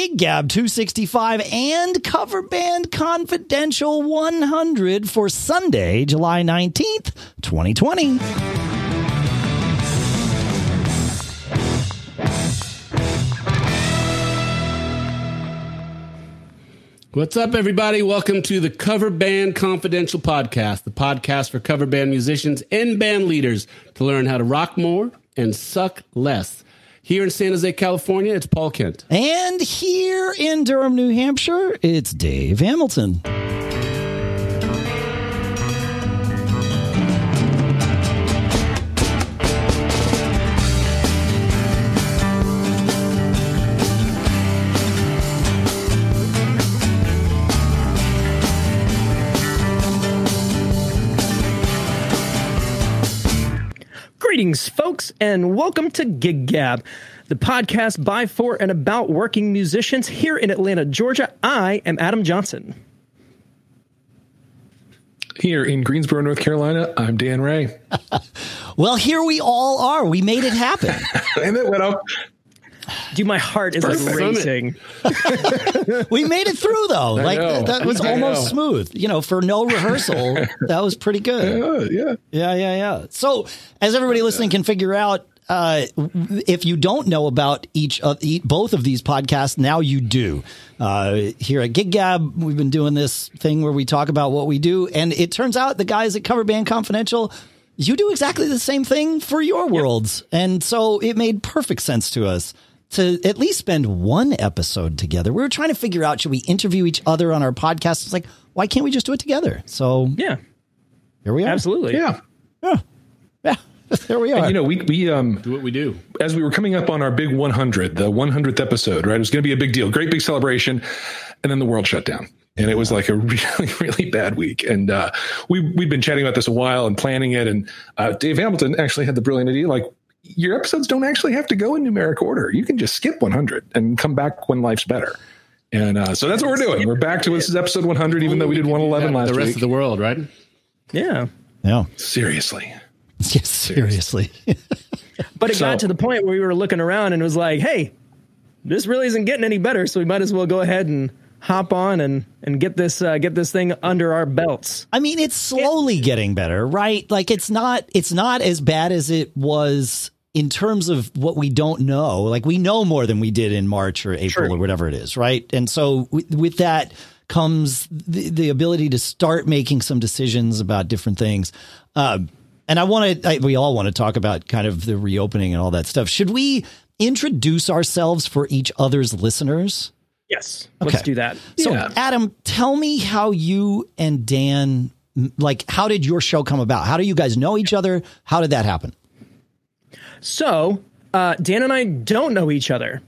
Gig Gab 265 and Cover Band Confidential 100 for Sunday, July 19th, 2020. What's up, everybody? Welcome to the Cover Band Confidential Podcast, the podcast for cover band musicians and band leaders to learn how to rock more and suck less. Here in San Jose, California, it's Paul Kent. And here in Durham, New Hampshire, it's Dave Hamilton. Greetings, folks, and welcome to Gig Gab, the podcast by, for, and about working musicians here in Atlanta, Georgia. I am Adam Johnson. Here in Greensboro, North Carolina, I'm Dan Ray. Well, here we all are. We made it happen. and it went up. Dude, my heart is like racing. we made it through though. I like know. that was I almost know. smooth. You know, for no rehearsal, that was pretty good. Yeah, yeah. Yeah, yeah, yeah. So, as everybody listening can figure out, uh, if you don't know about each of e- both of these podcasts, now you do. Uh, here at Gig Gab, we've been doing this thing where we talk about what we do, and it turns out the guys at Cover Band Confidential, you do exactly the same thing for your worlds, and so it made perfect sense to us. To at least spend one episode together. We were trying to figure out should we interview each other on our podcast? It's like, why can't we just do it together? So Yeah, here we are. absolutely. Yeah. Yeah. There we are. And, you know, we, we, um, Do what we do. as we were coming up on our big 100, the 100th episode, right? It was going to be a big deal, great big celebration. And then the world shut down. And it was like a really, really bad week. And uh, we, we'd been chatting about this a while and planning it. And uh, Dave Hamilton actually had the brilliant idea like, your episodes don't actually have to go in numeric order. You can just skip 100 and come back when life's better. And uh, so that's what we're doing. We're back to this is episode 100, even though we did 111 last week. The rest week. of the world, right? Yeah. yeah. Seriously. Yes, seriously. But it So- got to the point where we were looking around and it was like, hey, this really isn't getting any better, so we might as well go ahead and hop on and and get this uh, get this thing under our belts. I mean, it's slowly getting better, right? Like it's not it's not as bad as it was in terms of what we don't know. Like we know more than we did in March or April Sure. or whatever it is, right? And so with, with that comes the, the ability to start making some decisions about different things. Um, and I want to, we all want to talk about kind of the reopening and all that stuff. Should we introduce ourselves for each other's listeners? Yes, let's do that. So, Yeah. Adam, tell me how you and Dan, like, how did your show come about? How do you guys know each other? How did that happen? So uh, Dan and I don't know each other.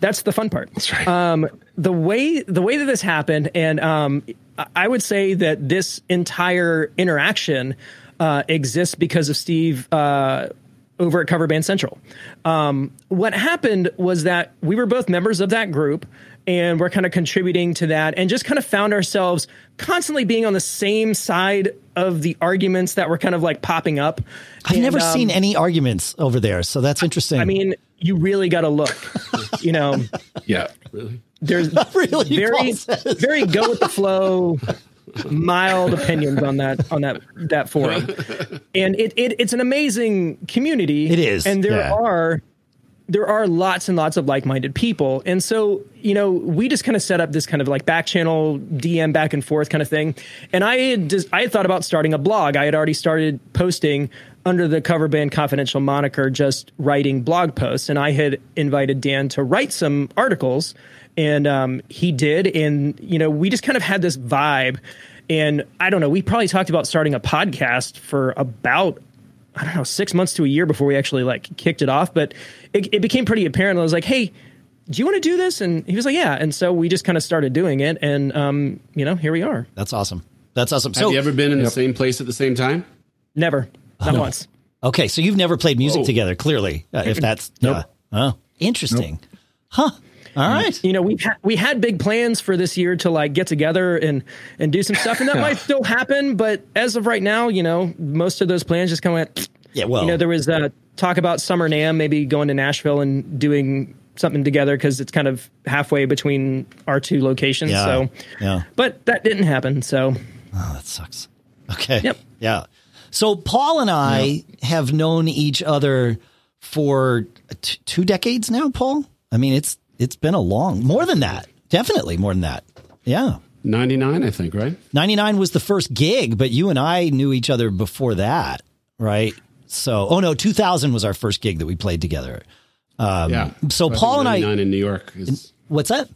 That's the fun part. That's right. Um, the way the way that this happened, and um, I- would say that this entire interaction uh, exists because of Steve uh, over at Cover Band Central. Um, what happened was that we were both members of that group. And we're kind of contributing to that, and just kind of found ourselves constantly being on the same side of the arguments that were kind of like popping up. I've And, never um, seen any arguments over there, so that's interesting. I mean, you really got to look. You know, Yeah. Really. There's really, very, very go with the flow, mild opinions on that on that that forum, and it, it it's an amazing community. It is, and there yeah. are there are lots and lots of like-minded people. And so you know we just kind of set up this kind of like back channel dm back and forth kind of thing. And i had just i had thought about starting a blog. I had already started posting under the cover band confidential moniker just writing blog posts. And i had invited dan to write some articles and um, he did. And you know we just kind of had this vibe. And i don't know we probably talked about starting a podcast for about I don't know, six months to a year before we actually like kicked it off. But it, it became pretty apparent. I was like, hey, do you want to do this? And he was like, yeah. And so we just kind of started doing it. And, um, you know, here we are. that's awesome. That's awesome. Have So, you ever been in the same place at the same time? Never, not once. okay, so you've never played music Whoa. together, clearly, uh, if that's, yeah. Oh, interesting. Huh. All right. You know, we ha- we had big plans for this year to like get together and and do some stuff, and that might still happen. But as of right now, you know, most of those plans just kind of went. Yeah, well, you know, there was uh, talk about Summer NAMM maybe going to Nashville and doing something together because it's kind of halfway between our two locations. Yeah, So, yeah. but that didn't happen. So, Oh, that sucks. Okay. Yep. Yeah. So Paul and I have known each other for t- two decades now. Paul. I mean, it's it's been a long more than that. Definitely more than that. Yeah. 99, I think, right? 99 was the first gig, but you and I knew each other before that, right? So, oh no, 2000 was our first gig that we played together. Um, yeah. So Paul and I, 99 in New York is what's that?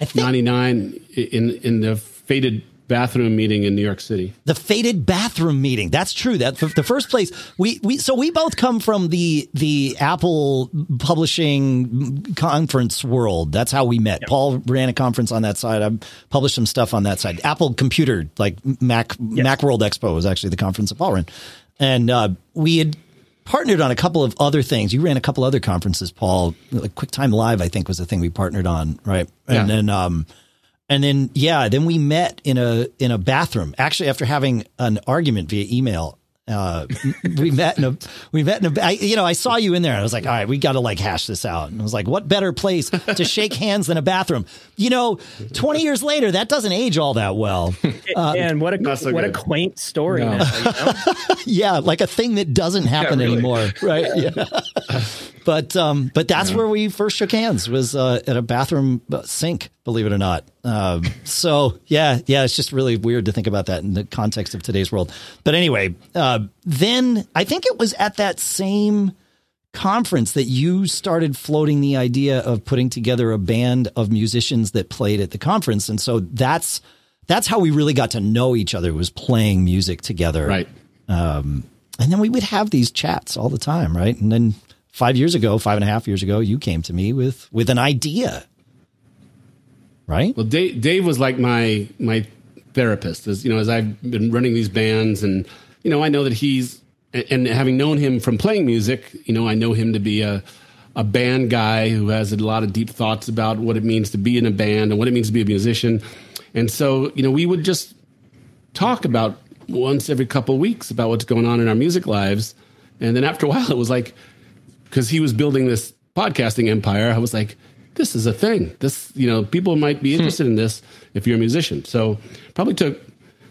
I think 99 in in the faded bathroom meeting in New York City. the faded bathroom meeting. That's true. That the first place we we so we both come from the the Apple publishing conference world. That's how we met. Paul ran a conference on that side. I published some stuff on that side. Apple Computer, like Mac Macworld Expo, was actually the conference that Paul ran, and uh, we had partnered on a couple of other things. You ran a couple other conferences, Paul. Like QuickTime Live, I think, was the thing we partnered on, right? And Yeah. then um, and then yeah, then we met in a in a bathroom. Actually, after having an argument via email, uh, we met in a we met in a. I, you know, I saw you in there. and I was like, all right, we got to like hash this out. And I was like, what better place to shake hands than a bathroom? You know, twenty years later, that doesn't age all that well. and what a so what a quaint story. No. now, you know? yeah, like a thing that doesn't happen really. anymore, right? Yeah. But um, but that's where we first shook hands was uh, at a bathroom uh, sink, believe it or not. Um, so yeah, yeah, it's just really weird to think about that in the context of today's world. But anyway, uh, then I think it was at that same conference that you started floating the idea of putting together a band of musicians that played at the conference, and so that's that's how we really got to know each other was playing music together, Right. and then we would have these chats all the time, right? And then five years ago, five and a half years ago, you came to me with with an idea, right? Well, Dave, Dave was like my my therapist, as you know, as I've been running these bands, and you know, I know that he's and having known him from playing music, you know, I know him to be a a band guy who has a lot of deep thoughts about what it means to be in a band and what it means to be a musician, and so you know, we would just talk about once every couple of weeks about what's going on in our music lives, and then after a while, it was like because he was building this podcasting empire, I was like, this is a thing. This, you know, people might be hmm. interested in this if you're a musician. So probably took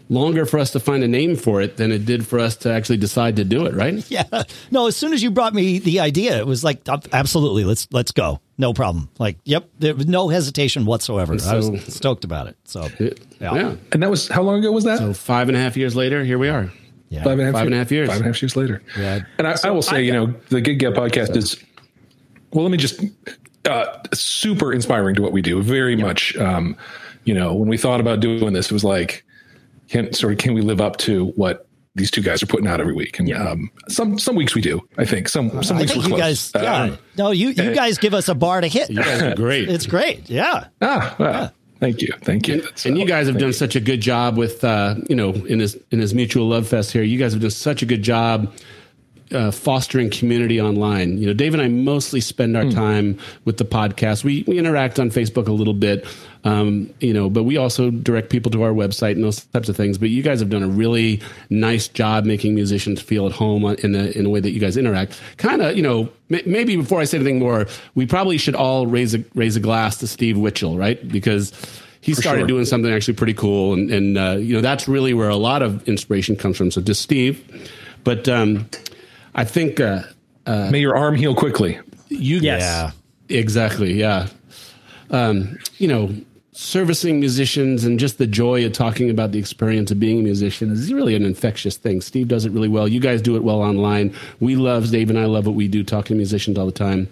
longer for us to find a name for it than it did for us to actually decide to do it, right? Yeah. No, as soon as you brought me the idea, it was like absolutely, let's let's go. No problem. Like, yep, there was no hesitation whatsoever. I was stoked about it. So Yeah. Yeah. And that was how long ago was that? So five and a half years later, here we are. Yeah. Five and a half, Five and a half years. Five and a half years later. Yeah. And I, I will say, you know, the Gig Gab podcast is, well, let me just, uh, super inspiring to what we do. Very much, um, you know, when we thought about doing this, it was like, can sort of, can we live up to what these two guys are putting out every week? And um, some some weeks we do. I think some some I weeks think we're you close. guys, yeah. Um, no, you you guys give us a bar to hit. You guys are great. It's great. Yeah. ah, well, thank you, thank you. That's, and you guys have done you. such a good job with uh, you know in this in this mutual love fest here you guys have done such a good job uh, fostering community online. You know dave and i mostly spend our Hmm. time with the podcast. We we interact on facebook a little bit um, you know but we also direct people to our website and those types of things. But you guys have done a really nice job making musicians feel at home in a, in a way that you guys interact. Kind of you know m- maybe before i say anything more we probably should all raise a raise a glass to steve witchell right? Because he started sure. doing something actually pretty cool. And, and uh, you know that's really where a lot of inspiration comes from. So just steve. But um, i think uh, May your arm heal quickly. you Yes. Yeah. exactly yeah um, you know servicing musicians and just the joy of talking about the experience of being a musician is really an infectious thing steve does it really well you guys do it well online we love dave and i love what we do talking to musicians all the time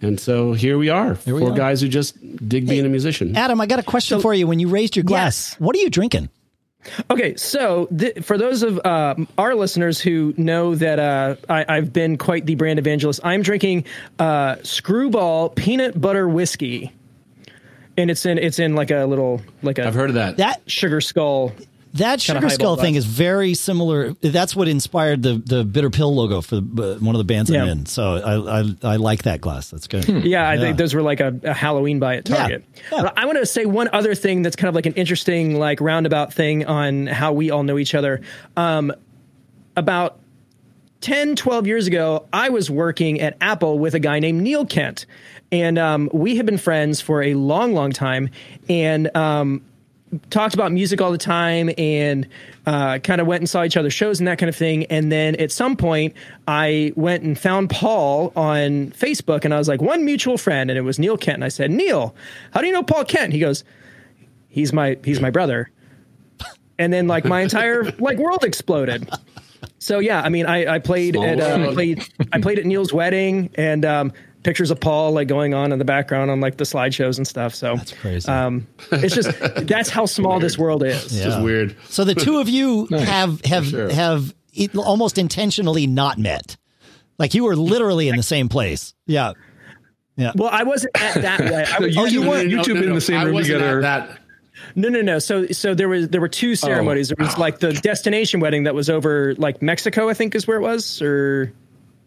and so here we are we four are. guys who just dig being a musician Adam, I got a question for you. When you raised your glass, Yes. what are you drinking? Okay, so th- for those of uh, our listeners who know that uh, I- I've been quite the brand evangelist, I'm drinking uh, Screwball peanut butter whiskey, and it's in it's in like a little like a i've heard of that That sugar skull. That sugar skull thing is very similar. That's what inspired the the bitter pill logo for the, uh, one of the bands I'm in. So I, I I like that glass. That's good. Yeah, I think those were like a, a Halloween buy at Target. Yeah. I want to say one other thing that's kind of like an interesting, like roundabout thing on how we all know each other. Um, about 10, 12 years ago, I was working at Apple with a guy named Neil Kent. And um, we had been friends for a long, long time. And um, talked about music all the time and uh, kind of went and saw each other's shows and that kind of thing. And then at some point, I went and found Paul on Facebook and I was like, one mutual friend, and it was Neil Kent. And I said, Neil, how do you know Paul Kent? He goes, he's my he's my brother. And then like my entire like world exploded. So yeah, I mean, I, I played Small at uh, I played I played at Neil's wedding and um, pictures of Paul like going on in the background on like the slideshows and stuff. So that's crazy. Um, it's just that's how small this world is. Yeah. Just weird. So the two of you have have sure. have it almost intentionally not met. Like you were literally in the same place. Yeah. Yeah. Well, I wasn't at that way. I was, you oh, you two- weren't? you two been in the same I room wasn't together. At that. No, no, no. So, so there was there were two ceremonies. There was like the destination wedding that was over like Mexico, I think is where it was, or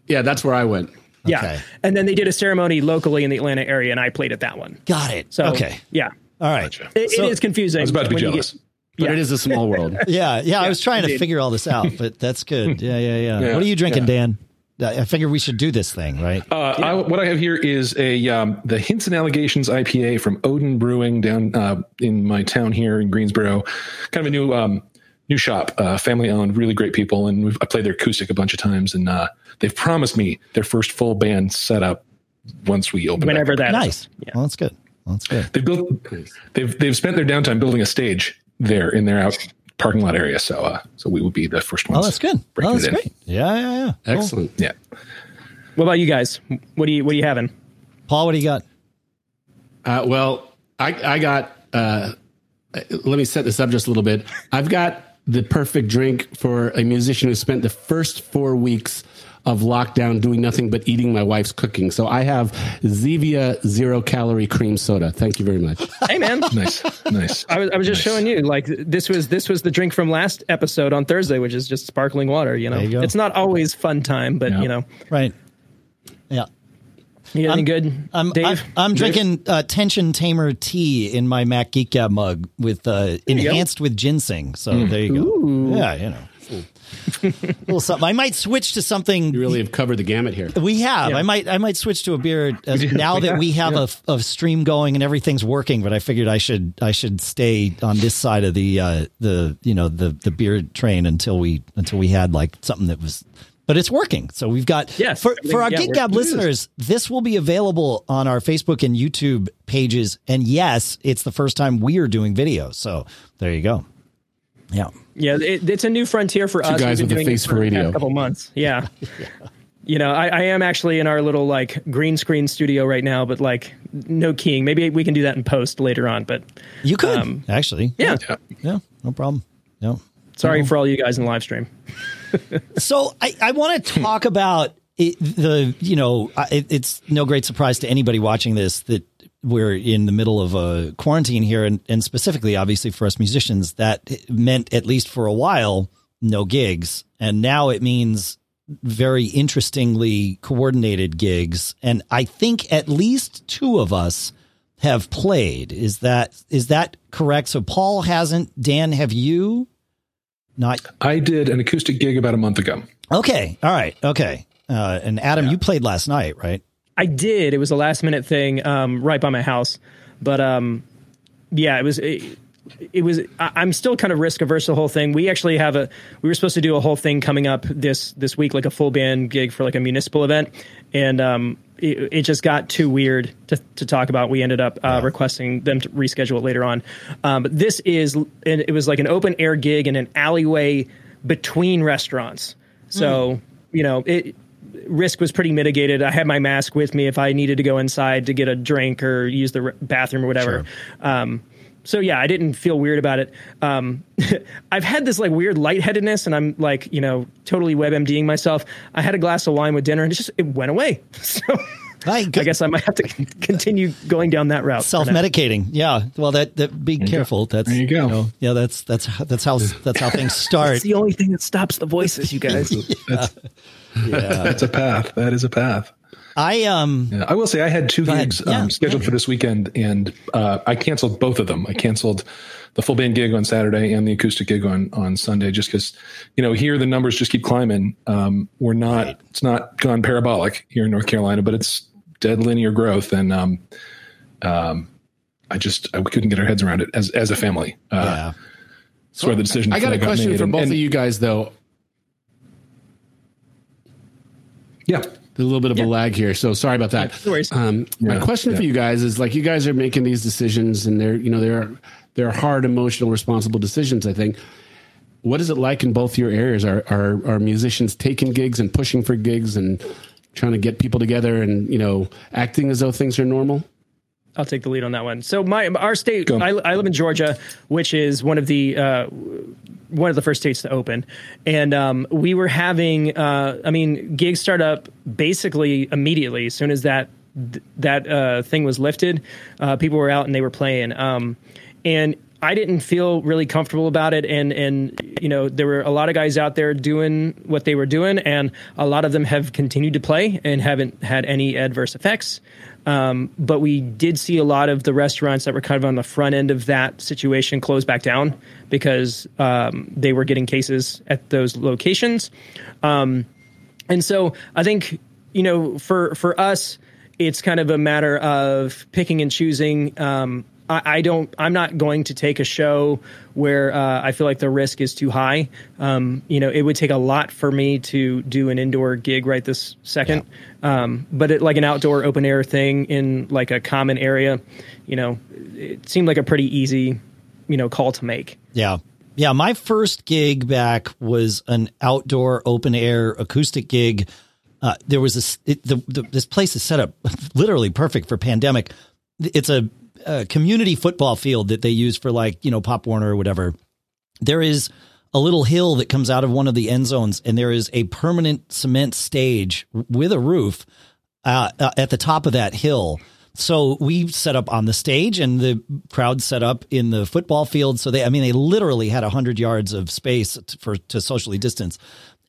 Yeah, that's where I went. Yeah. Okay. And then they did a ceremony locally in the Atlanta area, and I played at that one. Got it. So okay. yeah, All right. Gotcha. it, So- it is confusing. I was about to be when jealous. get- But Yeah. it is a small world. Yeah, yeah. I was trying to figure all this out, but that's good. Yeah, yeah, yeah. Yeah, what are you drinking, yeah. Dan? I I figure we should do this thing, right? Uh, I, what I have here is a um, the Hints and Allegations IPA from Oden Brewing down uh, in my town here in Greensboro. Kind of a new um, new shop, uh, family owned, really great people, and we've, I played their acoustic a bunch of times, and uh, they've promised me their first full band setup once we open. whenever back up. that is. nice. Well, that's good. Well, that's good. They've built, they've they've spent their downtime building a stage there in their out parking lot area. So uh, so we would be the first ones. Oh, that's good. Oh, that's great. Yeah, yeah, yeah. Cool. Excellent. Yeah. What about you guys? What do you what are you having? Paul, what do you got? Uh, well, I, I got. Uh, let me set this up just a little bit. I've got the perfect drink for a musician who spent the first four weeks of lockdown doing nothing but eating my wife's cooking. So I have Zevia zero calorie cream soda. Thank you very much. Hey man. Nice, nice. I was, I was just showing you like this was this was the drink from last episode on Thursday, which is just sparkling water. You know, you it's not always fun time, but Yeah. you know, Right. Yeah. You got anything good, I'm, Dave? I'm, I'm drinking uh, Tension Tamer tea in my Mac Geek Gab mug with uh, you go. enhanced with ginseng. So there you go. Yeah, you know. A little something. I might switch to something You really have covered the gamut here. We have. Yeah. I might. I might switch to a beer as, now that have, we have yeah. a, a stream going and everything's working. But I figured I should. I should stay on this side of the uh, the you know the the beer train until we until we had like something that was. But it's working. So we've got Yes. for for our Yeah, Gig Gab listeners. This will be available on our Facebook and YouTube pages. And yes, it's the first time we are doing video. So there you go. Yeah. Yeah, it, it's a new frontier for us. You guys We've with been a doing it face for the radio. past couple months. Yeah. You know, I, I am actually in our little like green screen studio right now, but like no keying. Maybe we can do that in post later on. But You could Um, actually. yeah, Yeah. Yeah. No problem. No. sorry for all you guys in the live stream. So I, I want to talk about it, the, you know, it, it's no great surprise to anybody watching this that we're in the middle of a quarantine here. And, and specifically, obviously, for us musicians, that meant, at least for a while, no gigs. And now it means very interestingly coordinated gigs. And I think at least two of us have played. Is that is that correct? So Paul hasn't. Dan, have you? Not I did an acoustic gig about a month ago. Okay. All right. Okay. Uh, and Adam, you played last night, right? I did. It was a last minute thing, um, right by my house. But um, yeah, it was. It, it was. I, I'm still kind of risk averse the whole thing. We actually have a. We were supposed to do a whole thing coming up this this week, like a full band gig for like a municipal event, and um, it, it just got too weird to to talk about. We ended up uh, requesting them to reschedule it later on. Um, but this is. and It was like an open air gig in an alleyway between restaurants. So you know it risk was pretty mitigated. I had my mask with me if I needed to go inside to get a drink or use the r- bathroom or whatever. Um, so yeah, I didn't feel weird about it. Um, I've had this like weird lightheadedness, and I'm like, you know, totally WebMDing myself. I had a glass of wine with dinner, and it just it went away. So I guess I might have to continue going down that route. Self medicating, Yeah. Well, that that be careful. That's There you go. know, yeah. That's that's how- that's how that's how things start. It's the only thing that stops the voices, you guys. yeah. That's a path. That is a path. I um Yeah, I will say I had two gigs Yeah, um, scheduled yeah. for this weekend, and uh, I canceled both of them. I canceled the full band gig on Saturday and the acoustic gig on on Sunday, just because you know here the numbers just keep climbing. Um, we're not it's not gone parabolic here in North Carolina, but it's dead linear growth, and um, um, I just I couldn't get our heads around it as as a family. Uh, yeah. That's why the decision. I got a finally question made. for And- both and- of you guys, though. Yeah, There's a little bit of a lag here, so sorry about that. no worries. Um, my Yeah, question for you guys is like you guys are making these decisions, and they're you know they're they're hard, emotional, responsible decisions. I think. What is it like in both your areas? Are are are musicians taking gigs and pushing for gigs and trying to get people together and you know acting as though things are normal? I'll take the lead on that one. So my our state, I, I live in Georgia, which is one of the uh, one of the first states to open, and um, we were having, uh, I mean, gigs start up basically immediately as soon as that that uh, thing was lifted. Uh, people were out and they were playing, um, and I didn't feel really comfortable about it, and and you know there were a lot of guys out there doing what they were doing, and a lot of them have continued to play and haven't had any adverse effects. Um, but we did see a lot of the restaurants that were kind of on the front end of that situation close back down because um, they were getting cases at those locations. Um, and so I think you know for for us, it's kind of a matter of picking and choosing. I, I don't. I'm not going to take a show where uh, I feel like the risk is too high. Um, you know, it would take a lot for me to do an indoor gig right this second. Um, but it, like an outdoor open air thing in like a common area, you know, it seemed like a pretty easy, you know, call to make. Yeah. Yeah. My first gig back was an outdoor open air acoustic gig. Uh, there was this, it, the, the, this place is set up literally perfect for pandemic. It's a, a community football field that they use for like, you know, Pop Warner or whatever. There is a little hill that comes out of one of the end zones and there is a permanent cement stage with a roof uh, uh, at the top of that hill. So we set up on the stage and the crowd set up in the football field. So they, I mean, they literally had hundred yards of space for to socially distance.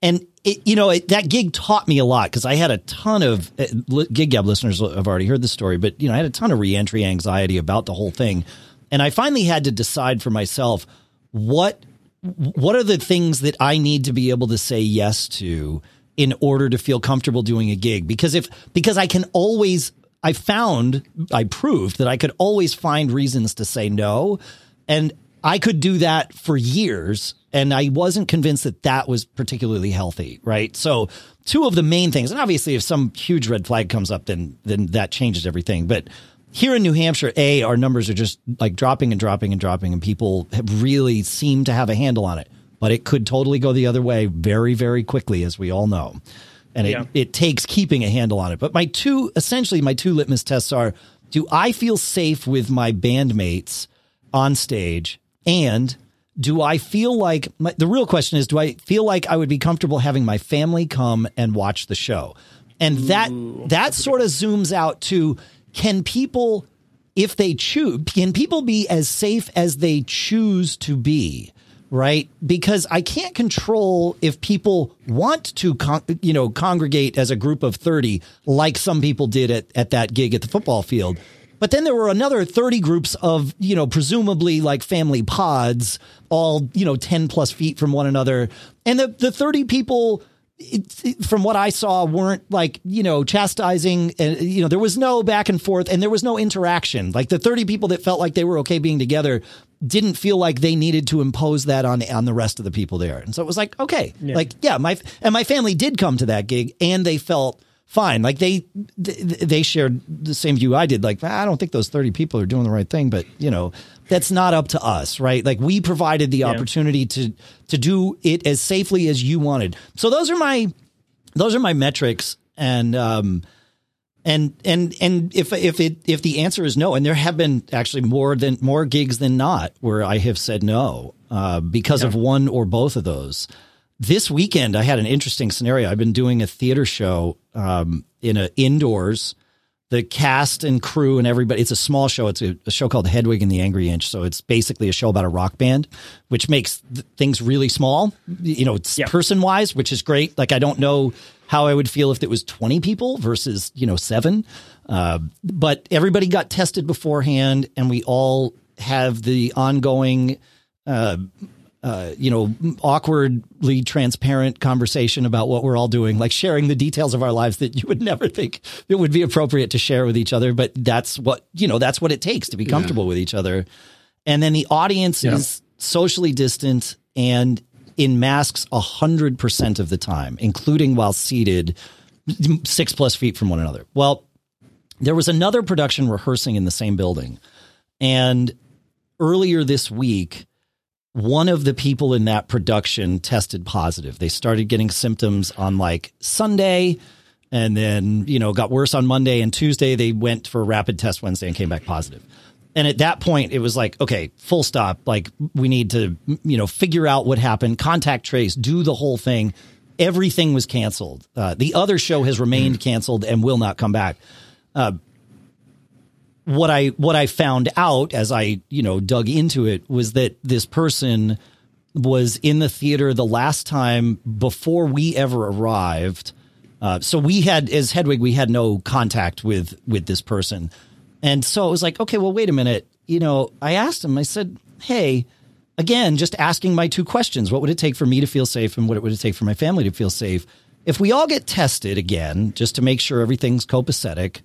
And it, you know, it, that gig taught me a lot because I had a ton of uh, gig gab listeners have already heard the story, but you know, I had a ton of reentry anxiety about the whole thing. And I finally had to decide for myself what what are the things that I need to be able to say yes to in order to feel comfortable doing a gig? Because if because I can always I found I proved that I could always find reasons to say no and I could do that for years and I wasn't convinced that that was particularly healthy, right? So two of the main things and obviously if some huge red flag comes up then then that changes everything, but here in New Hampshire, A, our numbers are just like dropping and dropping and dropping, and people have really seemed to have a handle on it. But it could totally go the other way very, very quickly, as we all know. And it, Yeah. it takes keeping a handle on it. But my two, essentially, my two litmus tests are do I feel safe with my bandmates on stage? And do I feel like my, the real question is, do I feel like I would be comfortable having my family come and watch the show? And that, that sort of zooms out to can people, if they choose, can people be as safe as they choose to be? Right, because I can't control if people want to, con- you know, congregate as a group of thirty, like some people did at at that gig at the football field. But then there were another 30 groups of, you know, presumably like family pods, all, you know, 10 plus feet from one another. And the, the 30 people, it, it- from what I saw, weren't like, you know, chastising. And, you know, there was no back and forth and there was no interaction. Like the 30 people that felt like they were okay being together didn't feel like they needed to impose that on on the rest of the people there. And so it was like, okay, like yeah, my and my family did come to that gig and they felt fine. Like they they shared the same view I did. Like I don't think those 30 people are doing the right thing, but you know, that's not up to us, right? Like we provided the opportunity to to do it as safely as you wanted. So those are my those are my metrics and um and and and if if it if the answer is no, and there have been actually more than more gigs than not where I have said no uh, because of one or both of those. This weekend, I had an interesting scenario. I've been doing a theater show um, in a indoors. the cast and crew and everybody. It's a small show. It's a, a, show called Hedwig and the Angry Inch. So it's basically a show about a rock band, which makes th- things really small. You know, yeah. person wise, which is great. Like I don't know how I would feel if it was twenty people versus you know seven. Uh, but everybody got tested beforehand, and we all have the ongoing. Uh, uh, you know, awkwardly transparent conversation about what we're all doing, like sharing the details of our lives that you would never think it would be appropriate to share with each other. But that's what, you know, that's what it takes to be comfortable yeah. with each other. And then the audience yeah. is socially distant and in masks a hundred percent of the time, including while seated six plus feet from one another. Well, there was another production rehearsing in the same building. And earlier this week, one of the people in that production tested positive. They started getting symptoms on like Sunday and then, you know, got worse on Monday and Tuesday. They went for a rapid test Wednesday and came back positive. And at that point, it was like, okay, full stop. Like, we need to, you know, figure out what happened, contact trace, do the whole thing. Everything was canceled. Uh, the other show has remained canceled and will not come back. Uh, what I what I found out as I you know dug into it was that this person was in the theater the last time before we ever arrived. Uh, so we had as Hedwig we had no contact with with this person, and so it was like okay, well wait a minute. You know, I asked him. I said, hey. Again, just asking my two questions. What would it take for me to feel safe and what would it take for my family to feel safe? If we all get tested again, just to make sure everything's copacetic,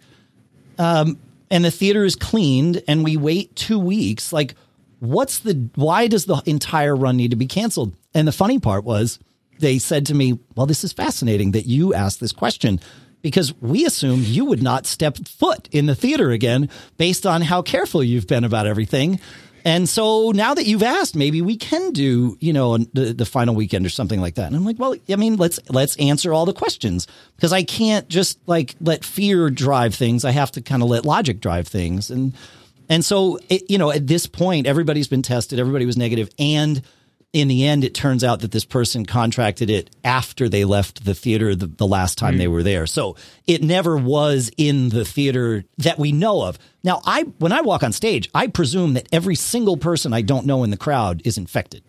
um, and the theater is cleaned and we wait two weeks, like what's the why does the entire run need to be canceled? And the funny part was they said to me, Well, this is fascinating that you asked this question because we assumed you would not step foot in the theater again based on how careful you've been about everything. And so now that you've asked, maybe we can do, you know, the, the final weekend or something like that. And I'm like, well, I mean, let's let's answer all the questions because I can't just like let fear drive things. I have to kind of let logic drive things. And and so, it, you know, at this point, everybody's been tested, everybody was negative, and in the end, it turns out that this person contracted it after they left the theater the, the last time mm. they were there. So it never was in the theater that we know of. Now, I when I walk on stage, I presume that every single person I don't know in the crowd is infected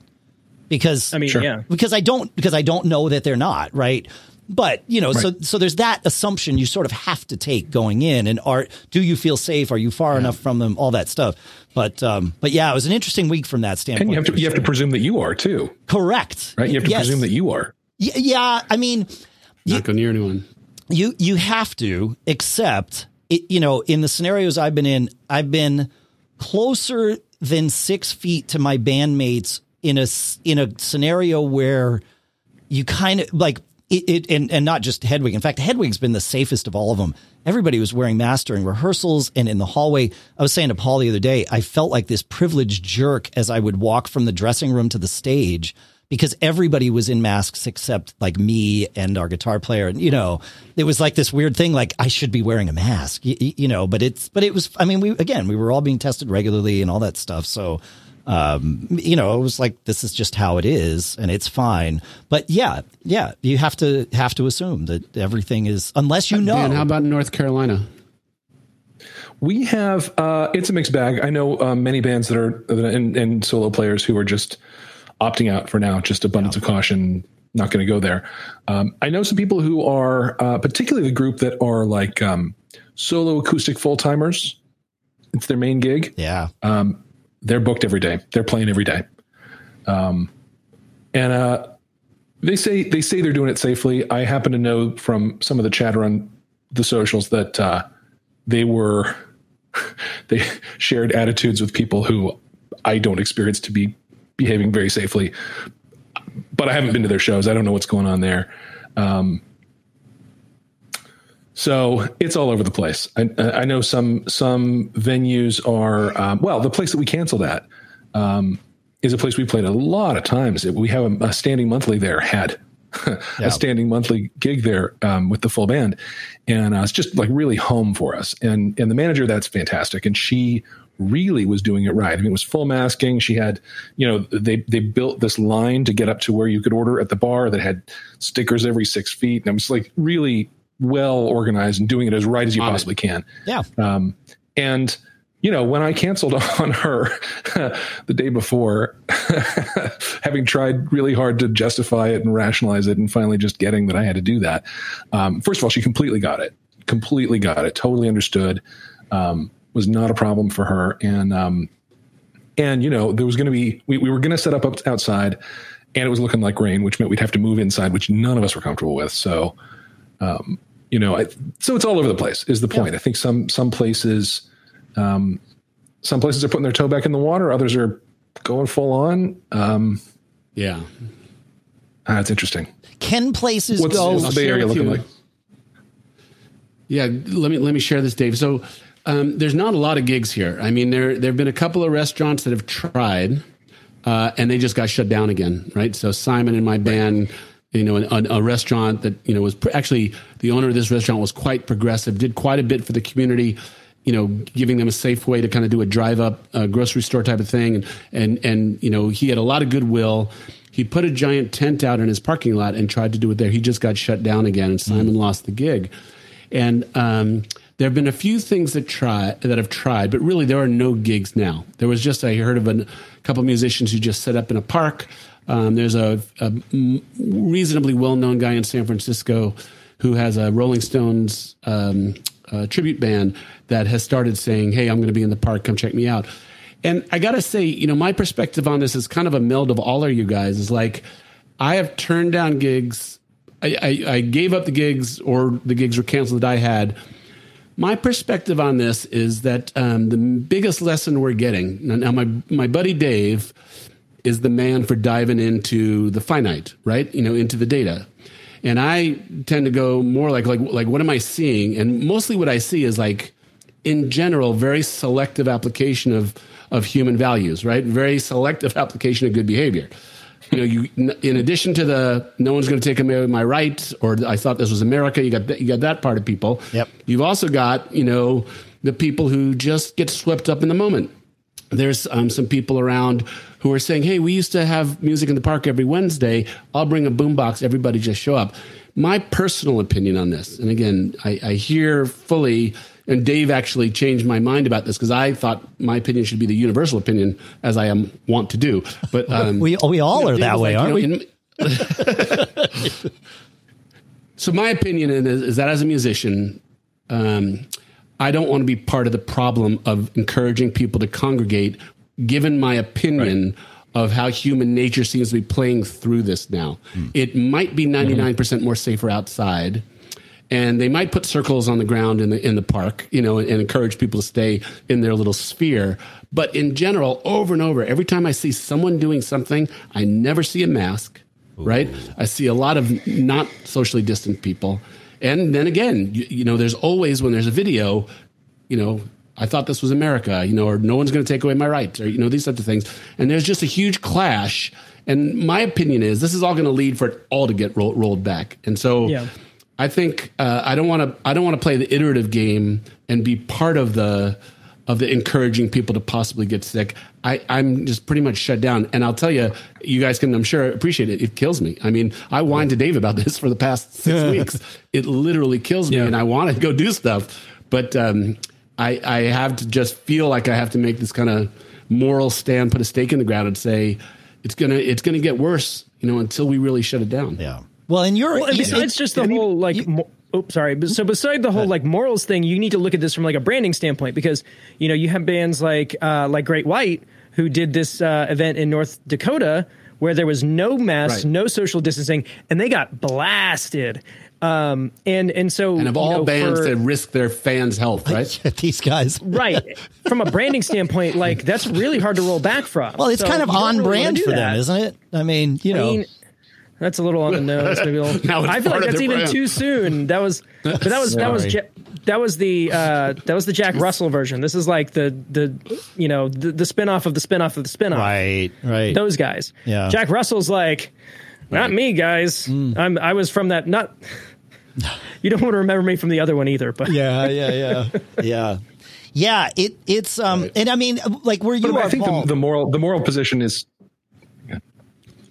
because I mean, sure. yeah, because I don't because I don't know that they're not right. But you know, right. so so there's that assumption you sort of have to take going in, and are do you feel safe? Are you far yeah. enough from them? All that stuff. But um, but yeah, it was an interesting week from that standpoint. And you have to you have to presume that you are too. Correct. Right. You have to yes. presume that you are. Y- yeah. I mean, not going near anyone. You you have to accept it. You know, in the scenarios I've been in, I've been closer than six feet to my bandmates in a in a scenario where you kind of like it, it, and, and not just Hedwig. In fact, Hedwig's been the safest of all of them. Everybody was wearing masks during rehearsals and in the hallway. I was saying to Paul the other day, I felt like this privileged jerk as I would walk from the dressing room to the stage because everybody was in masks except like me and our guitar player. And, you know, it was like this weird thing, like I should be wearing a mask, you, you know, but it's, but it was, I mean, we, again, we were all being tested regularly and all that stuff. So, um, you know, it was like this is just how it is, and it's fine. But yeah, yeah, you have to have to assume that everything is unless you know. Dan, how about North Carolina? We have uh, it's a mixed bag. I know uh, many bands that are and, and, solo players who are just opting out for now, just abundance yeah. of caution, not going to go there. Um, I know some people who are, uh, particularly the group that are like um, solo acoustic full timers. It's their main gig. Yeah. Um, they're booked every day. They're playing every day. Um, and uh, they say they say they're doing it safely. I happen to know from some of the chatter on the socials that uh, they were they shared attitudes with people who I don't experience to be behaving very safely. But I haven't been to their shows. I don't know what's going on there. Um, so it's all over the place. I, I know some some venues are um, well. The place that we canceled at um, is a place we played a lot of times. We have a, a standing monthly there. Had yeah. a standing monthly gig there um, with the full band, and uh, it's just like really home for us. And and the manager that's fantastic, and she really was doing it right. I mean, it was full masking. She had, you know, they they built this line to get up to where you could order at the bar that had stickers every six feet, and I was like really well organized and doing it as right as you On it. possibly can. Yeah. Um, and you know, when I canceled on her the day before, having tried really hard to justify it and rationalize it, and finally just getting that I had to do that. Um, first of all, she completely got it, completely got it, totally understood. Um, was not a problem for her, and um, and you know, there was going to be we, we were going to set up, up outside, and it was looking like rain, which meant we'd have to move inside, which none of us were comfortable with. So, um, you know, I, so it's all over the place. Is the point? I think some some places um, some places are putting their toe back in the water, others are going full on. Um, Yeah. ah, it's interesting. Can places What's, go? what's the Bay Area looking you. like? Yeah, let me let me share this, Dave. So um, there's not a lot of gigs here. I mean, there there have been a couple of restaurants that have tried, uh, and they just got shut down again, right? So Simon and my band, you know, a, a restaurant that you know was pr- actually the owner of this restaurant was quite progressive, did quite a bit for the community. You know, giving them a safe way to kind of do a drive up uh, grocery store type of thing, and and and you know, he had a lot of goodwill. He put a giant tent out in his parking lot and tried to do it there. He just got shut down again, and Simon lost the gig. And um, there have been a few things that try that have tried, but really there are no gigs now. There was just I heard of a couple musicians who just set up in a park. Um, there's a reasonably well-known guy in San Francisco who has a Rolling Stones um, uh, tribute band that has started saying, "Hey, I'm going to be in the park. Come check me out." And I got to say, you know, my perspective on this is kind of a meld of all of you guys. Is like I have turned down gigs I, I, I gave up the gigs or the gigs were canceled that I had. My perspective on this is that um, the biggest lesson we're getting now, now my my buddy Dave is the man for diving into the finite, right? You know, into the data. And I tend to go more like like like what am I seeing? And mostly what I see is like in general very selective application of of human values, right? Very selective application of good behavior you know, you in addition to the no one's going to take away my rights, or I thought this was America. You got that, you got that part of people. Yep. You've also got you know the people who just get swept up in the moment. There's um, some people around who are saying, "Hey, we used to have music in the park every Wednesday. I'll bring a boombox. Everybody just show up." My personal opinion on this, and again, I, I hear fully and Dave actually changed my mind about this because I thought my opinion should be the universal opinion, as I am want to do. But um, We we all are Dave that way, like, aren't you we? know, in- so my opinion is, is that as a musician, um, I don't want to be part of the problem of encouraging people to congregate, given my opinion of how human nature seems to be playing through this now. Hmm. It might be hmm. 99% more safer outside. And they might put circles on the ground in the in the park, you know, and, and encourage people to stay in their little sphere. But in general, over and over, every time I see someone doing something, I never see a mask right? I see a lot of not socially distant people. And then again, you, you know, there's always when there's a video, you know, I thought this was America, you know, or no one's going to take away my rights, or you know, these types of things. And there's just a huge clash. And my opinion is this is all going to lead for it all to get roll, rolled back. And so, Yeah. I think uh, I don't want to. I don't want to play the iterative game and be part of the of the encouraging people to possibly get sick. I, I'm just pretty much shut down. And I'll tell you, you guys can, I'm sure, appreciate it. It kills me. I mean, I whined to Dave about this for the past six weeks. It literally kills me, Yeah. and I want to go do stuff, but um, I, I have to just feel like I have to make this kind of moral stand, put a stake in the ground, and say it's gonna it's gonna get worse, you know, until we really shut it down. Yeah. Well, and you're Well, and you- besides just the whole like, mo- oh, sorry. So beside the whole like morals thing, you need to look at this from like a branding standpoint because you know you have bands like uh, like Great White who did this uh, event in North Dakota where there was no masks, Right. no social distancing, and they got blasted. Um, and and so And of you all know, bands for- that risk their fans' health, right? these guys. right from a branding standpoint, like that's really hard to roll back from. Well, it's So kind of on really brand for that. them, isn't it? I mean, you I know, mean, that's a little on the nose. Maybe a little, Now it's I feel like that's even brand. too soon. That was, but that was that was Ja- that was the uh, that was the Jack Russell version. This is like the the you know the, the spinoff of the spinoff of the spinoff. right, right. Those guys. Yeah. Jack Russell's like, not me, guys. Mm. I'm I was from that. Not. You don't want to remember me from the other one either, but yeah, yeah, yeah, yeah, yeah. It it's um, and I mean, like where you But are, I think Paul. the, the moral the moral position is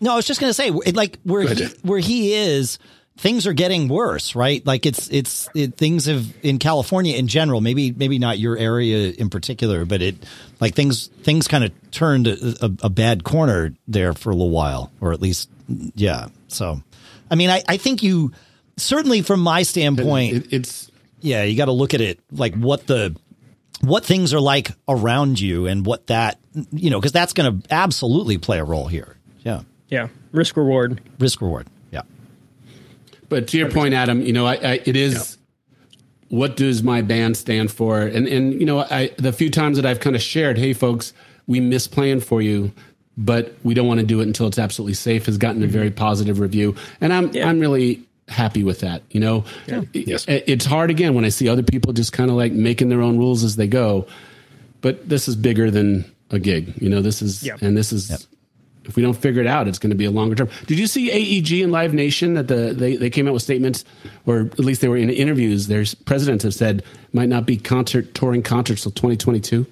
No, I was just going to say, like where he, where he is, things are getting worse, right? Like it's it's it, things have in California in general, maybe maybe not your area in particular, but it like things things kind of turned a, a, a bad corner there for a little while, or at least yeah. So, I mean, I I think you certainly from my standpoint, It, it's yeah, you got to look at it like what the what things are like around you and what that you know because that's going to absolutely play a role here. Yeah, Yeah. Risk reward. risk reward. Yeah. But to your point, Adam, you know, I, I it is what does my band stand for? And and you know, I the few times that I've kind of shared, hey folks, we miss playing for you, but we don't want to do it until it's absolutely safe has gotten a very positive review. And I'm Yeah. I'm really happy with that. You know, Yes. It- it's hard again when I see other people just kind of like making their own rules as they go. But this is bigger than a gig. You know, this is Yeah. and this is if we don't figure it out, it's going to be a longer term. Did you see AEG and Live Nation that the they, they came out with statements, or at least they were in interviews. Their presidents have said might not be concert touring concerts till 2022.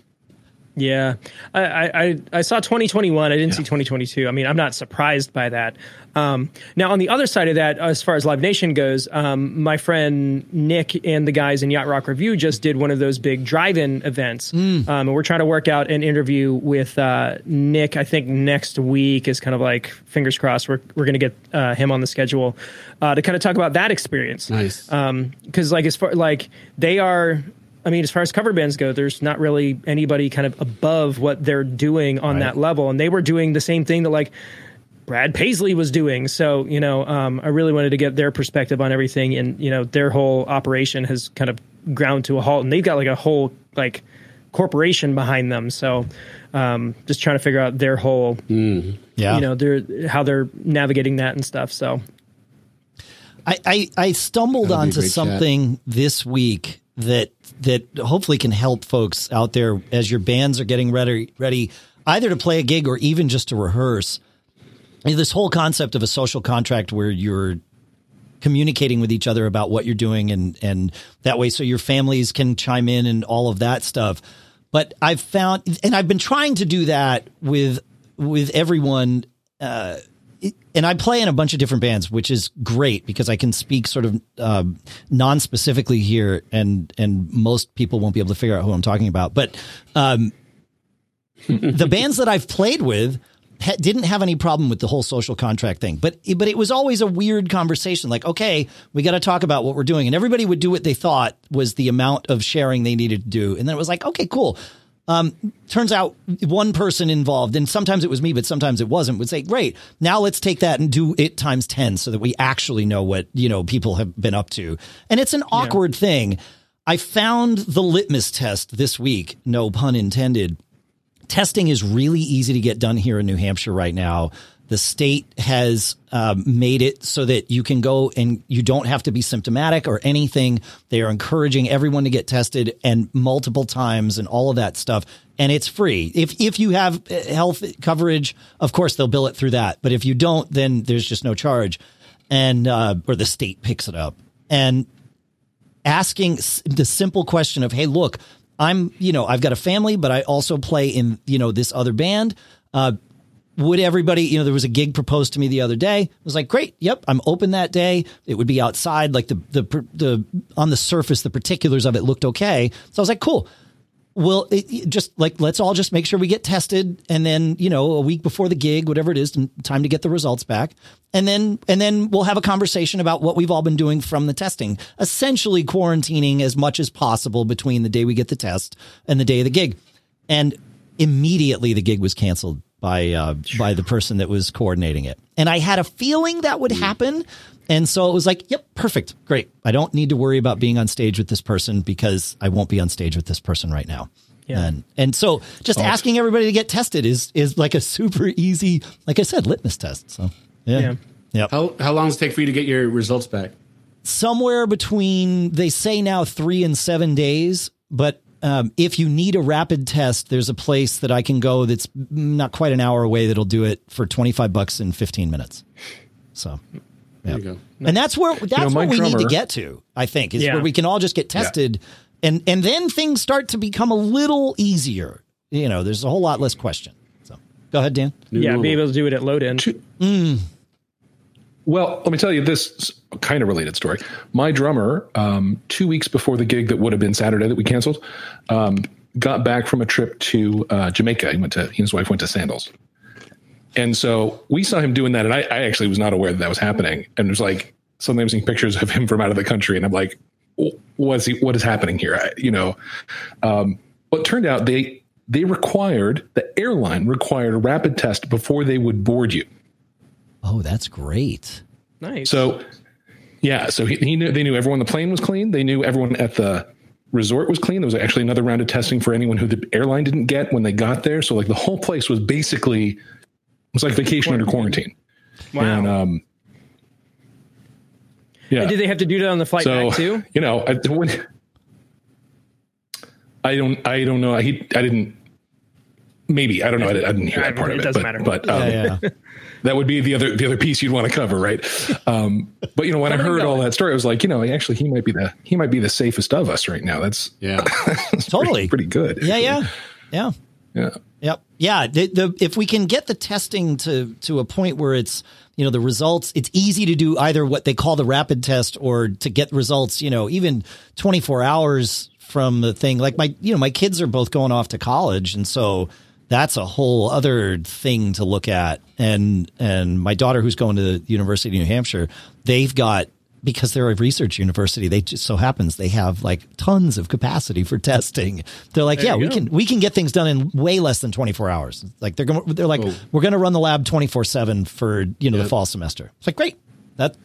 Yeah, I, I, I- I saw 2021. I didn't see 2022. I mean, I'm not surprised by that. Um, now, on the other side of that, as far as Live Nation goes, um, my friend Nick and the guys in Yacht Rock Review just did one of those big drive-in events, um, and we're trying to work out an interview with uh, Nick. I think next week is kind of like fingers crossed. We're we're going to get uh, him on the schedule uh, to kind of talk about that experience Nice. because like as far like they are i mean as far as cover bands go there's not really anybody kind of above what they're doing on that level and they were doing the same thing that like brad paisley was doing so you know um, i really wanted to get their perspective on everything and you know their whole operation has kind of ground to a halt and they've got like a whole like corporation behind them so um, just trying to figure out their whole Yeah. you know their how they're navigating that and stuff so I, I, I stumbled That'll onto great chat. something this week that that hopefully can help folks out there as your bands are getting ready ready either to play a gig or even just to rehearse. This whole concept of a social contract where you're communicating with each other about what you're doing and and that way so your families can chime in and all of that stuff. But I've found and I've been trying to do that with with everyone uh and I play in a bunch of different bands, which is great because I can speak sort of um, non-specifically here, and and most people won't be able to figure out who I'm talking about. But um, the bands that I've played with didn't have any problem with the whole social contract thing, but but it was always a weird conversation. Like, okay, we got to talk about what we're doing, and everybody would do what they thought was the amount of sharing they needed to do, and then it was like, okay, cool um, turns out one person involved, and sometimes it was me, but sometimes it wasn't, would say, great, now let's take that and do it times 10 so that we actually know what, you know, people have been up to. And it's an awkward thing. I found the litmus test this week, no pun intended. Testing is really easy to get done here in New Hampshire right now. The state has um, made it so that you can go and you don't have to be symptomatic or anything. They are encouraging everyone to get tested and multiple times and all of that stuff. And it's free. If if you have uh, health coverage, of course they'll bill it through that. But if you don't, then there's just no charge, and uh, or the state picks it up. And asking the simple question of, "Hey, look, I'm, you know, I've got a family, but I also play in, you know, this other band. Uh, would everybody, you know, there was a gig proposed to me the other day. I was like, great, yep, I'm open that day. It would be outside, like the the the on the surface, the particulars of it looked okay. So I was like, cool. Well, it, just like let's all just make sure we get tested, and then you know a week before the gig, whatever it is, time to get the results back, and then and then we'll have a conversation about what we've all been doing from the testing, essentially quarantining as much as possible between the day we get the test and the day of the gig, and immediately the gig was canceled by uh, by the person that was coordinating it, and I had a feeling that would happen. And so it was like, yep, perfect. Great. I don't need to worry about being on stage with this person because I won't be on stage with this person right now. Yeah. And and so just asking everybody to get tested is is like a super easy, like I said, litmus test. So yeah. Yeah. Yep. How how long does it take for you to get your results back? Somewhere between they say now three and seven days, but um, if you need a rapid test, there's a place that I can go that's not quite an hour away that'll do it for 25 bucks in 15 minutes. So There you go. and that's where that's my what we need to get to. I think is Yeah. where we can all just get tested, and and then things start to become a little easier. You know, there's a whole lot less question. So go ahead, Dan. New yeah normal. be able to do it at load in Well, let me tell you this kind of related story. My drummer, um, two weeks before the gig that would have been Saturday that we canceled, um, got back from a trip to uh, Jamaica. He went to he and his wife went to Sandals, and so we saw him doing that. And I, I actually was not aware that that was happening. And it was like suddenly I'm seeing pictures of him from out of the country, and I'm like, what's he? What is happening here? I, you know, um, but it turned out they they required the airline required a rapid test before they would board you. Oh, that's great. Nice. So, yeah, so he, he knew they knew everyone the plane was clean. They knew everyone at the resort was clean. There was actually another round of testing for anyone who the airline didn't get when they got there. So, like the whole place was basically it was like vacation under quarantine. wow. And um, yeah. And did they have to do that on the flight so back too? you know, I, when, I don't, I don't know. I, he, I didn't. Maybe I don't know. I, I didn't hear that part it of it. doesn't but, matter. But um, Yeah, yeah. that would be the other the other piece you'd want to cover, right? Um, but you know, when I heard all that story, I was like, you know, actually, he might be the he might be the safest of us right now. That's Yeah. that's Totally. pretty, pretty good. Yeah, actually. yeah, yeah. yeah. Yep. Yeah. The, the, if we can get the testing to to a point where it's you know the results, it's easy to do either what they call the rapid test or to get results. You know, even twenty four hours from the thing. Like my you know my kids are both going off to college, and so that's a whole other thing to look at. And and my daughter who's going to the University of New Hampshire, they've got because they're a research university, they just so happens they have like tons of capacity for testing. They're like, yeah, we go. can we can get things done in way less than 24 hours. Like they're going they're like we're going to run the lab 24/7 for, you know, the fall semester. It's like great. That's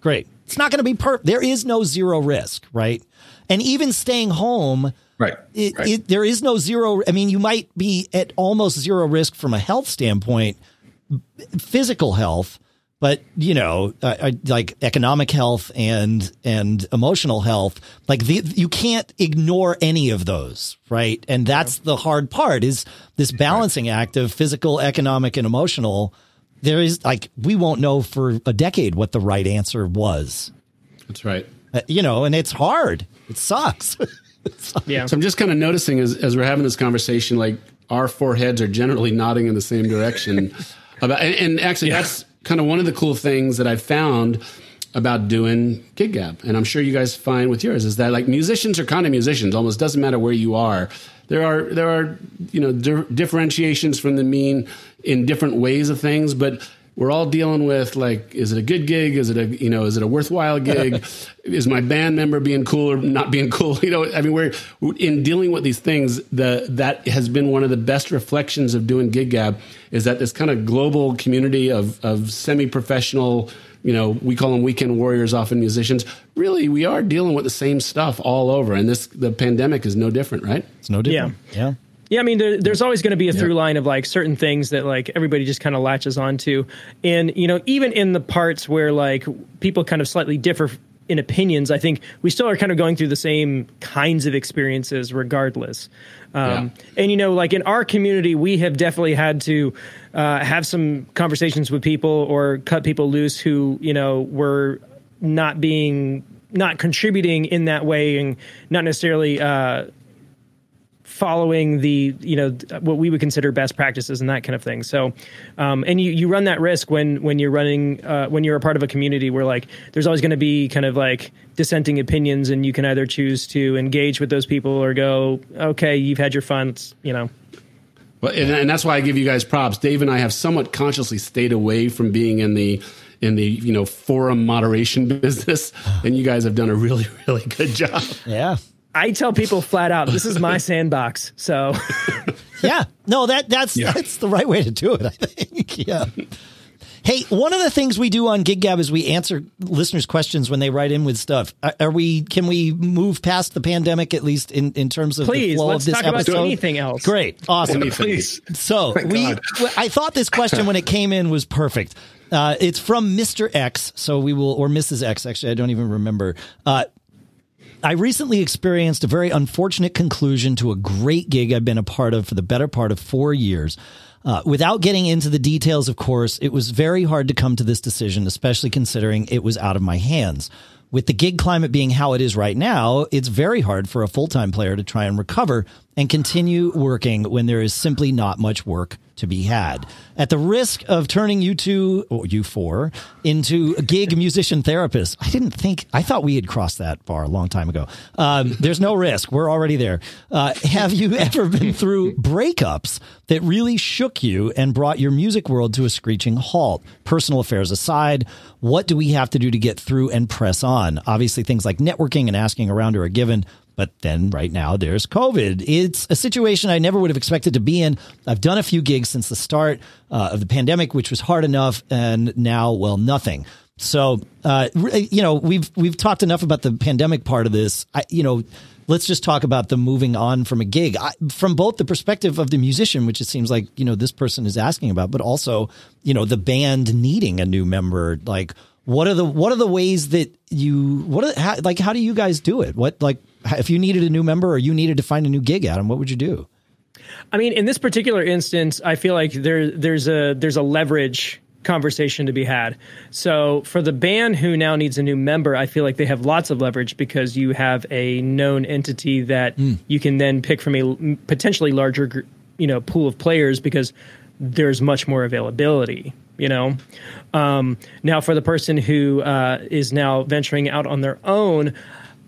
great. It's not going to be per there is no zero risk, right? And even staying home Right. it, right. it, there is no zero. I mean, you might be at almost zero risk from a health standpoint, physical health, but you know, uh, like economic health and and emotional health. Like the, you can't ignore any of those, right? And that's the hard part is this balancing act of physical, economic, and emotional. There is like we won't know for a decade what the right answer was, That's right. Uh, you know, and it's hard. It sucks. Yeah. So I'm just kind of noticing as, as we're having this conversation, like our foreheads are generally nodding in the same direction. about and, and actually, that's kind of one of the cool things that I've found about doing gig gab, and I'm sure you guys find with yours is that like musicians are kind of musicians. Almost doesn't matter where you are. There are there are you know di- differentiations from the mean in different ways of things, but we're all dealing with like is it a good gig? Is it a you know is it a worthwhile gig? Is my band member being cool or not being cool? You know i mean we're in dealing with these things the that has been one of the best reflections of doing gig gab is that this kind of global community of of semi-professional you know we call them weekend warriors often musicians really we are dealing with the same stuff all over. And this the pandemic is no different right? It's no different. Yeah. Yeah, I mean, there, there's always going to be a through line of like certain things that like everybody just kind of latches onto, and you know, even in the parts where like people kind of slightly differ in opinions, I think we still are kind of going through the same kinds of experiences regardless. Um, And you know, like in our community, we have definitely had to uh, have some conversations with people or cut people loose who you know were not being not contributing in that way and not necessarily. Uh, following the you know what we would consider best practices and that kind of thing so um, and you, you run that risk when when you're running uh, when you're a part of a community where like there's always going to be kind of like dissenting opinions and you can either choose to engage with those people or go okay you've had your fun it's, you know Well, and, and that's why I give you guys props. Dave and I have somewhat consciously stayed away from being in the in the you know forum moderation business, and you guys have done a really really good job. Yeah. I tell people flat out this is my sandbox so Yeah. No, that that's Yeah. that's the right way to do it, I think. Yeah. Hey, one of the things we do on GigGab is we answer listeners' questions when they write in with stuff. Are, are we? Can we move past the pandemic at least in, in terms of the please flow let's of this talk about anything else Great, awesome. Please. So we, God. I thought this question when it came in was perfect. Uh, it's from Mr. X, so we will, or Mrs. X. Actually, I don't even remember. Uh, I recently experienced a very unfortunate conclusion to a great gig I've been a part of for the better part of four years. Uh, without getting into the details, of course, it was very hard to come to this decision, especially considering it was out of my hands. With the gig climate being how it is right now, it's very hard for a full time player to try and recover and continue working when there is simply not much work to be had. At the risk of turning you two, or you four, into a gig musician therapists, I didn't think, I thought we had crossed that bar a long time ago. Um, there's no risk. We're already there. Uh, have you ever been through breakups that really shook you and brought your music world to a screeching halt? Personal affairs aside, what do we have to do to get through and press on? Obviously, things like networking and asking around are a given. But then right now there's COVID. It's a situation I never would have expected to be in. I've done a few gigs since the start uh, of the pandemic, which was hard enough, and now, well, nothing. So, uh, you know, we've we've talked enough about the pandemic part of this. I, you know, let's just talk about the moving on from a gig I, from both the perspective of the musician, which it seems like you know this person is asking about, but also you know the band needing a new member. Like, what are the what are the ways that you what are, how, like how do you guys do it? What like if you needed a new member or you needed to find a new gig, Adam, what would you do? I mean, in this particular instance, I feel like there there's a there's a leverage conversation to be had. So for the band who now needs a new member, I feel like they have lots of leverage because you have a known entity that mm. you can then pick from a potentially larger you know pool of players because there's much more availability you know um, now for the person who uh, is now venturing out on their own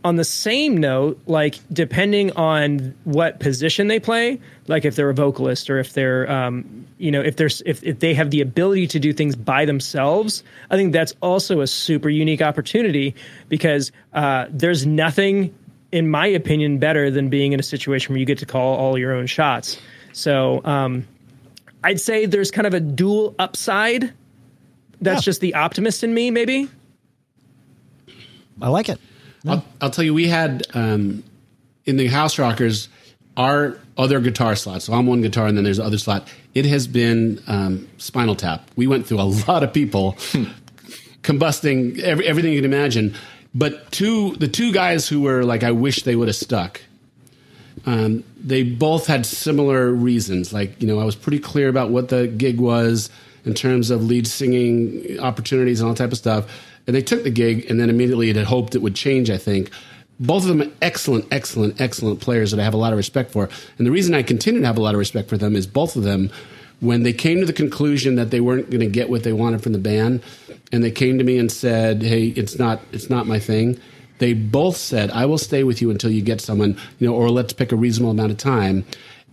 on the same note, like depending on what position they play, like if they're a vocalist or if they're, um, you know, if there's if, if they have the ability to do things by themselves, I think that's also a super unique opportunity because uh, there's nothing, in my opinion, better than being in a situation where you get to call all your own shots. So um, I'd say there's kind of a dual upside. That's yeah. just the optimist in me, maybe. I like it. I'll, I'll, tell you, we had um, in the House Rockers our other guitar slot. So I'm one guitar, and then there's the other slot. It has been um, Spinal Tap. We went through a lot of people combusting every, everything you can imagine. But two, the two guys who were like, I wish they would have stuck. Um, they both had similar reasons. Like, you know, I was pretty clear about what the gig was in terms of lead singing opportunities and all type of stuff and they took the gig, and then immediately it had hoped it would change. I think both of them excellent, excellent, excellent players that I have a lot of respect for. And the reason I continue to have a lot of respect for them is both of them, when they came to the conclusion that they weren't going to get what they wanted from the band, and they came to me and said, "Hey, it's not, it's not my thing." They both said, "I will stay with you until you get someone, you know, or let's pick a reasonable amount of time."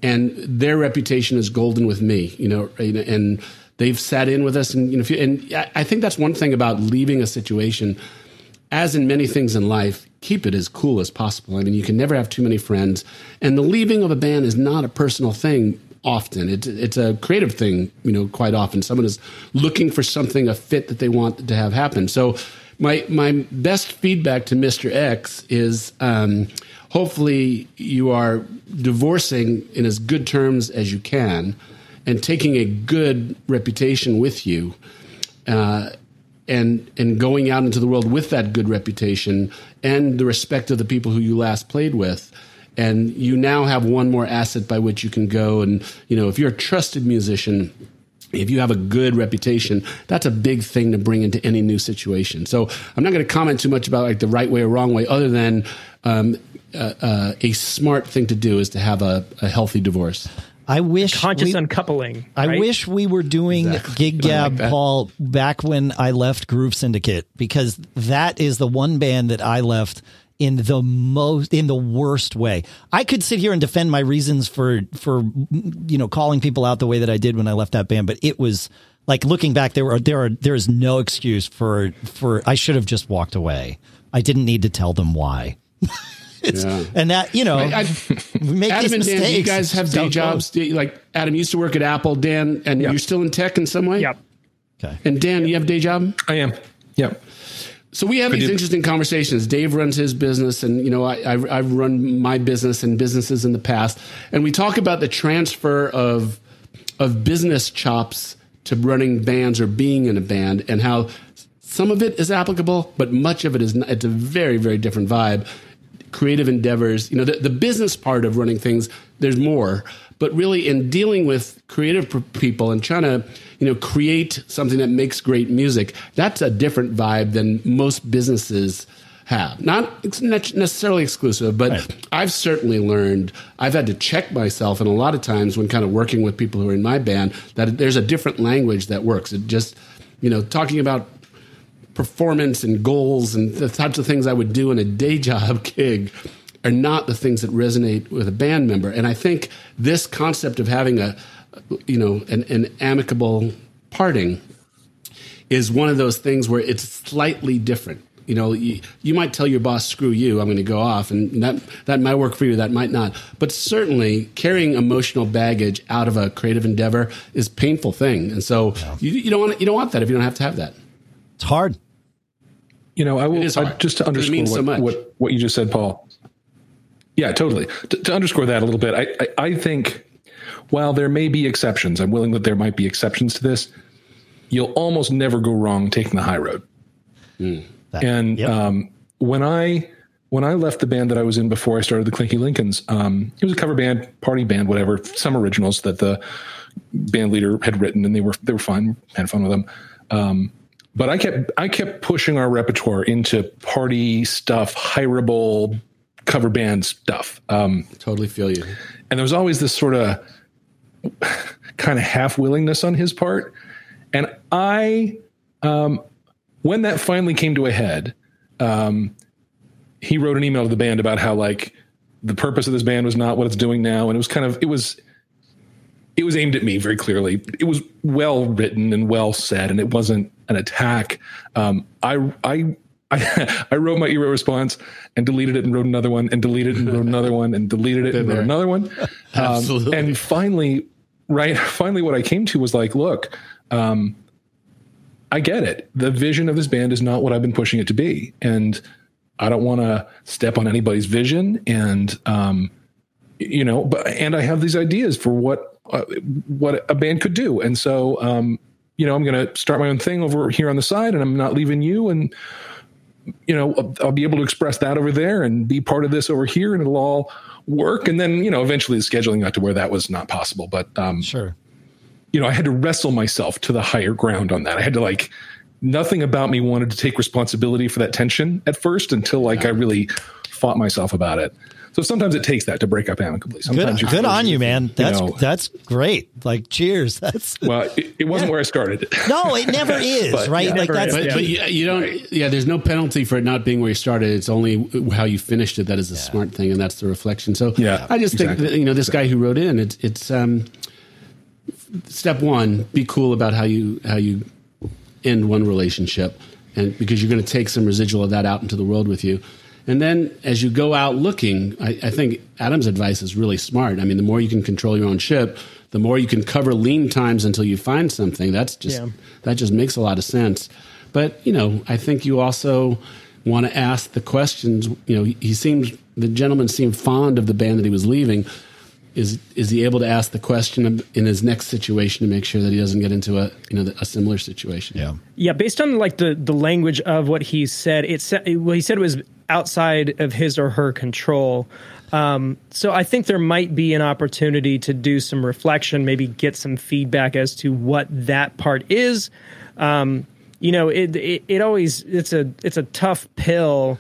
And their reputation is golden with me, you know, and they've sat in with us, and you know, you, and I think that's one thing about leaving a situation. As in many things in life, keep it as cool as possible. I mean, you can never have too many friends, and the leaving of a band is not a personal thing. Often, it's it's a creative thing. You know, quite often, someone is looking for something a fit that they want to have happen. So, my my best feedback to Mister X is. Um, hopefully, you are divorcing in as good terms as you can and taking a good reputation with you uh, and and going out into the world with that good reputation and the respect of the people who you last played with. And you now have one more asset by which you can go. And you know if you're a trusted musician if you have a good reputation that's a big thing to bring into any new situation. So i'm not going to comment too much about like the right way or wrong way other than um, uh, uh, a smart thing to do is to have a, a healthy divorce I wish conscious we, uncoupling. Right? I wish we were doing exactly. Gig Gab like Paul back when I left Groove Syndicate because that is the one band that I left in the most in the worst way. I could sit here and defend my reasons for for you know calling people out the way that I did when I left that band, but it was like looking back there were there are there is no excuse for for I should have just walked away. I didn't need to tell them why. yeah. and that you know, I, I, make Adam and Dan, you guys have day jobs. Like Adam used to work at Apple. Dan, and yep. you're still in tech in some way. Yep. Okay. And Dan, you have a day job. I am. Yep. So we have I these interesting conversations. Dave runs his business, and you know I, I, I've run my business and businesses in the past, and we talk about the transfer of of business chops to running bands or being in a band, and how some of it is applicable, but much of it is not, it's a very very different vibe creative endeavors, you know, the, the business part of running things, there's more. But really, in dealing with creative people and trying to, you know, create something that makes great music, that's a different vibe than most businesses have. Not necessarily exclusive, but Right. I've certainly learned. I've had to check myself, and a lot of times when kind of working with people who are in my band, that there's a different language that works. It just, you know, talking about performance and goals and the types of things I would do in a day job gig are not the things that resonate with a band member. And I think this concept of having a, you know, an, an amicable parting is one of those things where it's slightly different. You know, you, you might tell your boss, "Screw you, I'm going to go off," and that that might work for you, that might not. But certainly, carrying emotional baggage out of a creative endeavor is a painful thing, and so you, you don't want you don't want that if you don't have to have that. It's hard. You know, I will I, just to underscore what, so what what you just said, Paul. Yeah, totally. To, to underscore that a little bit, I, I I think while there may be exceptions, I'm willing that there might be exceptions to this. You'll almost never go wrong taking the high road. That- And yep. um, when I when I left the band that I was in before I started the Clinky Lincolns, um, it was a cover band, party band, whatever. Some originals that the band leader had written, and they were they were fun, had fun with them. Um, but I kept I kept pushing our repertoire into party stuff, hireable cover band stuff. Um, Totally feel you. and there was always this sort of kind of half willingness on his part and i um when that finally came to a head um he wrote an email to the band about how like the purpose of this band was not what it's doing now and it was kind of it was it was aimed at me very clearly it was well written and well said and it wasn't an attack um i i I, I wrote my email response and deleted it and wrote another one and deleted it and wrote another one and deleted it and wrote another one. Um, Absolutely. and finally, right, finally, what I came to was like, look, um, I get it. The vision of this band is not what I've been pushing it to be, and I don't want to step on anybody's vision. And um, you know, but and I have these ideas for what uh, what a band could do, and so um, you know, I'm going to start my own thing over here on the side, and I'm not leaving you and you know, I'll, I'll be able to express that over there and be part of this over here, and it'll all work. And then, you know, eventually the scheduling got to where that was not possible. But, um, Sure. you know, I had to wrestle myself to the higher ground on that. I had to like, nothing about me wanted to take responsibility for that tension at first until like I really fought myself about it. So sometimes it takes that to break up amicably. Good, Sometimes good on you, man. That's know- that's great. Like, cheers. That's Well, it, it wasn't where I started. no, it never is, But, right? yeah. like that's is, the But, but you, you don't. Yeah, there's no penalty for it not being where you started. It's only how you finished it that is the smart thing, and that's the reflection. So Yeah, I just think that, you know this guy who wrote in. It's it's um, step one. Be cool about how you how you end one relationship, and because you're going to take some residual of that out into the world with you. And then as you go out looking, I, I think Adam's advice is really smart. I mean, the more you can control your own ship, the more you can cover lean times until you find something. That's just Yeah. that just makes a lot of sense. But you know, I think you also want to ask the questions. You know, he seems the gentleman seemed fond of the band that he was leaving. Is is he able to ask the question in his next situation to make sure that he doesn't get into a you know a similar situation? yeah. Yeah, based on like the the language of what he said, it said well he said it was outside of his or her control. Um, so I think there might be an opportunity to do some reflection, maybe get some feedback as to what that part is. Um, you know, it, it it always it's a it's a tough pill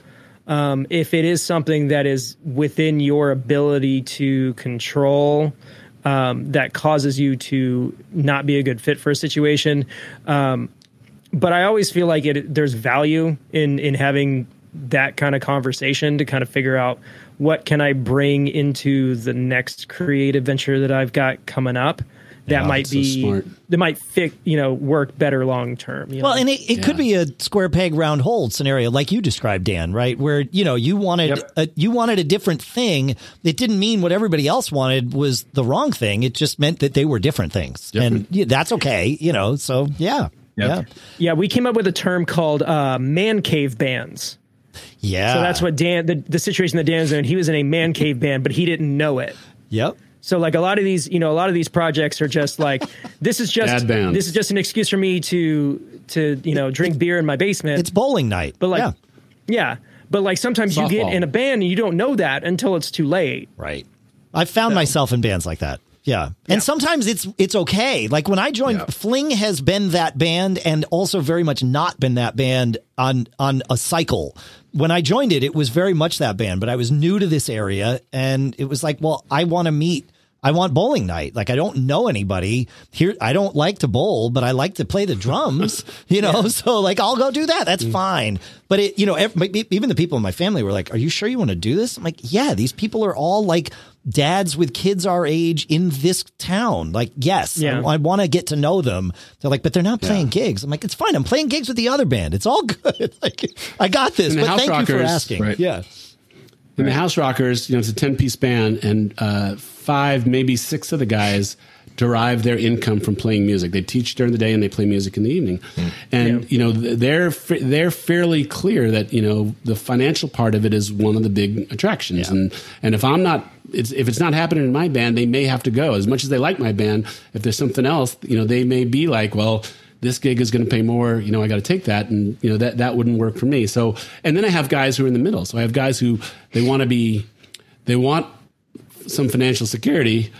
um, if it is something that is within your ability to control. Um, that causes you to not be a good fit for a situation. Um, but I always feel like it there's value in in having that kind of conversation to kind of figure out what can I bring into the next creative venture that I've got coming up that might be smart. that might fit you know work better long term. Well, know? and it, it could be a square peg round hole scenario, like you described, Dan. Right, where you know you wanted Yep. a, you wanted a different thing. It didn't mean what everybody else wanted was the wrong thing. It just meant that they were different things, and yeah, that's okay. You know, so yeah, Yep. yeah, yeah, we came up with a term called uh, man cave bands. yeah. So that's what Dan the, the situation that Dan was in. He was in a man cave band, but he didn't know it. Yep. So like a lot of these, you know, a lot of these projects are just like this is just this is just an excuse for me to to you know drink beer in my basement. It's bowling night. but like yeah. yeah, but like sometimes you get in a band and you don't know that until it's too late. right. I've found myself in bands like that. Yeah. And sometimes it's it's okay. Like when I joined Yeah. Fling has been that band and also very much not been that band on on a cycle. When I joined it, it was very much that band, but I was new to this area and it was like, well, I want to meet I want bowling night. Like I don't know anybody here. I don't like to bowl, but I like to play the drums, you know? So like, I'll go do that. That's mm. fine. But it, you know, ev- even the people in my family were like, are you sure you want to do this? I'm like, yeah, these people are all like dads with kids our age in this town. Like, yes, Yeah. I, want to get to know them. They're like, but they're not playing gigs. I'm like, it's fine. I'm playing gigs with the other band. It's all good. like, I got this. But House thank you for Rockers, asking. right. Yeah. In the House Rockers, you know, it's a 10 piece band, and uh, five, maybe six of the guys derive their income from playing music. They teach during the day and they play music in the evening. And, you know, they're, they're fairly clear that, you know, the financial part of it is one of the big attractions. And, and if I'm not, it's, if it's not happening in my band, they may have to go. As much as they like my band, if there's something else, you know, they may be like, well, this gig is going to pay more. You know, I got to take that, and you know that that wouldn't work for me. So, and then I have guys who are in the middle. So I have guys who they want to be, they want some financial security,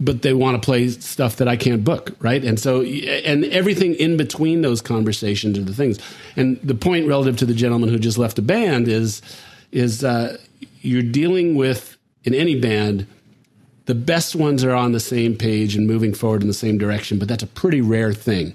but they want to play stuff that I can't book, right? And so, and everything in between those conversations are the things. And the point relative to the gentleman who just left a band is, is uh, you're dealing with in any band the best ones are on the same page and moving forward in the same direction, but that's a pretty rare thing.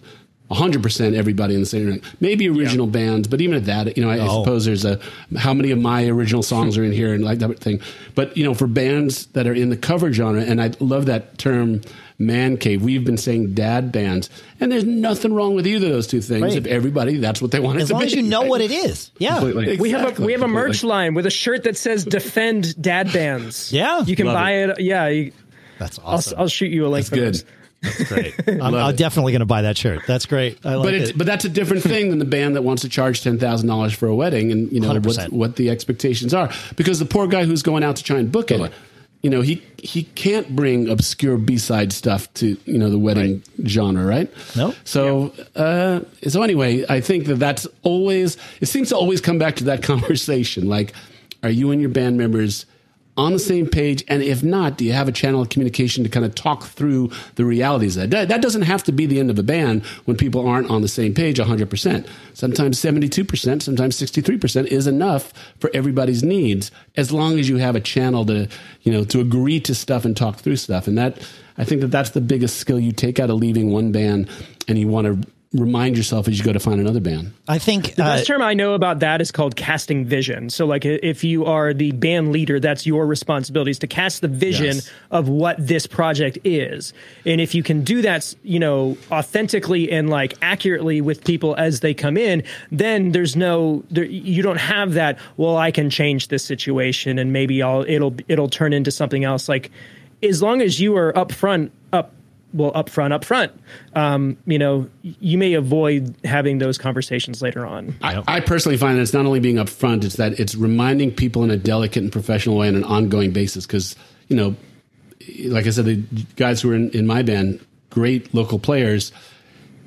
100% everybody in the same direction. Maybe original bands, but even at that, you know, I, I Oh. suppose there's a how many of my original songs are in here and like that thing. But, you know, for bands that are in the cover genre, and I love that term man cave, we've been saying dad bands, and there's nothing wrong with either of those two things Right. if everybody, that's what they want it As to long be, as you know right? what it is. Yeah. Completely. We have a we have a merch Completely. line with a shirt that says "Defend Dad Bands." Yeah. you can Love buy it. Yeah, you, That's I'll, awesome. I'll shoot you a link. That's good. those. Great. I'm, I'm definitely going to buy that shirt. That's great. I like but it's it. but that's a different thing than the band that wants to charge ten thousand dollars for a wedding, and you know what what the expectations are. Because the poor guy who's going out to try and book it, you know, he he can't bring obscure B side stuff to you know the wedding genre, right? No. So uh, so anyway, I think that that's always it seems to always come back to that conversation. Like, are you and your band members? On the same page? And if not, do you have a channel of communication to kind of talk through the realities of that? That doesn't have to be the end of a band when people aren't on the same page 100%. Sometimes 72%, sometimes 63% is enough for everybody's needs as long as you have a channel to, you know, to agree to stuff and talk through stuff. And that, I think that that's the biggest skill you take out of leaving one band and you want to remind yourself as you go to find another band. I think The uh, best term I know about that is called casting vision. So, like, if you are the band leader, that's your responsibility is to cast the vision Yes. of what this project is. And if you can do that, you know, authentically and like accurately with people as they come in, then there's no, there, you don't have that. Well, I can change this situation, and maybe I'll it'll it'll turn into something else. Like, as long as you are upfront, up well up front up front um, you know you may avoid having those conversations later on I, I personally find that it's not only being upfront; it's that it's reminding people in a delicate and professional way on an ongoing basis. Because you know, like I said, the guys who were in, in my band, great local players.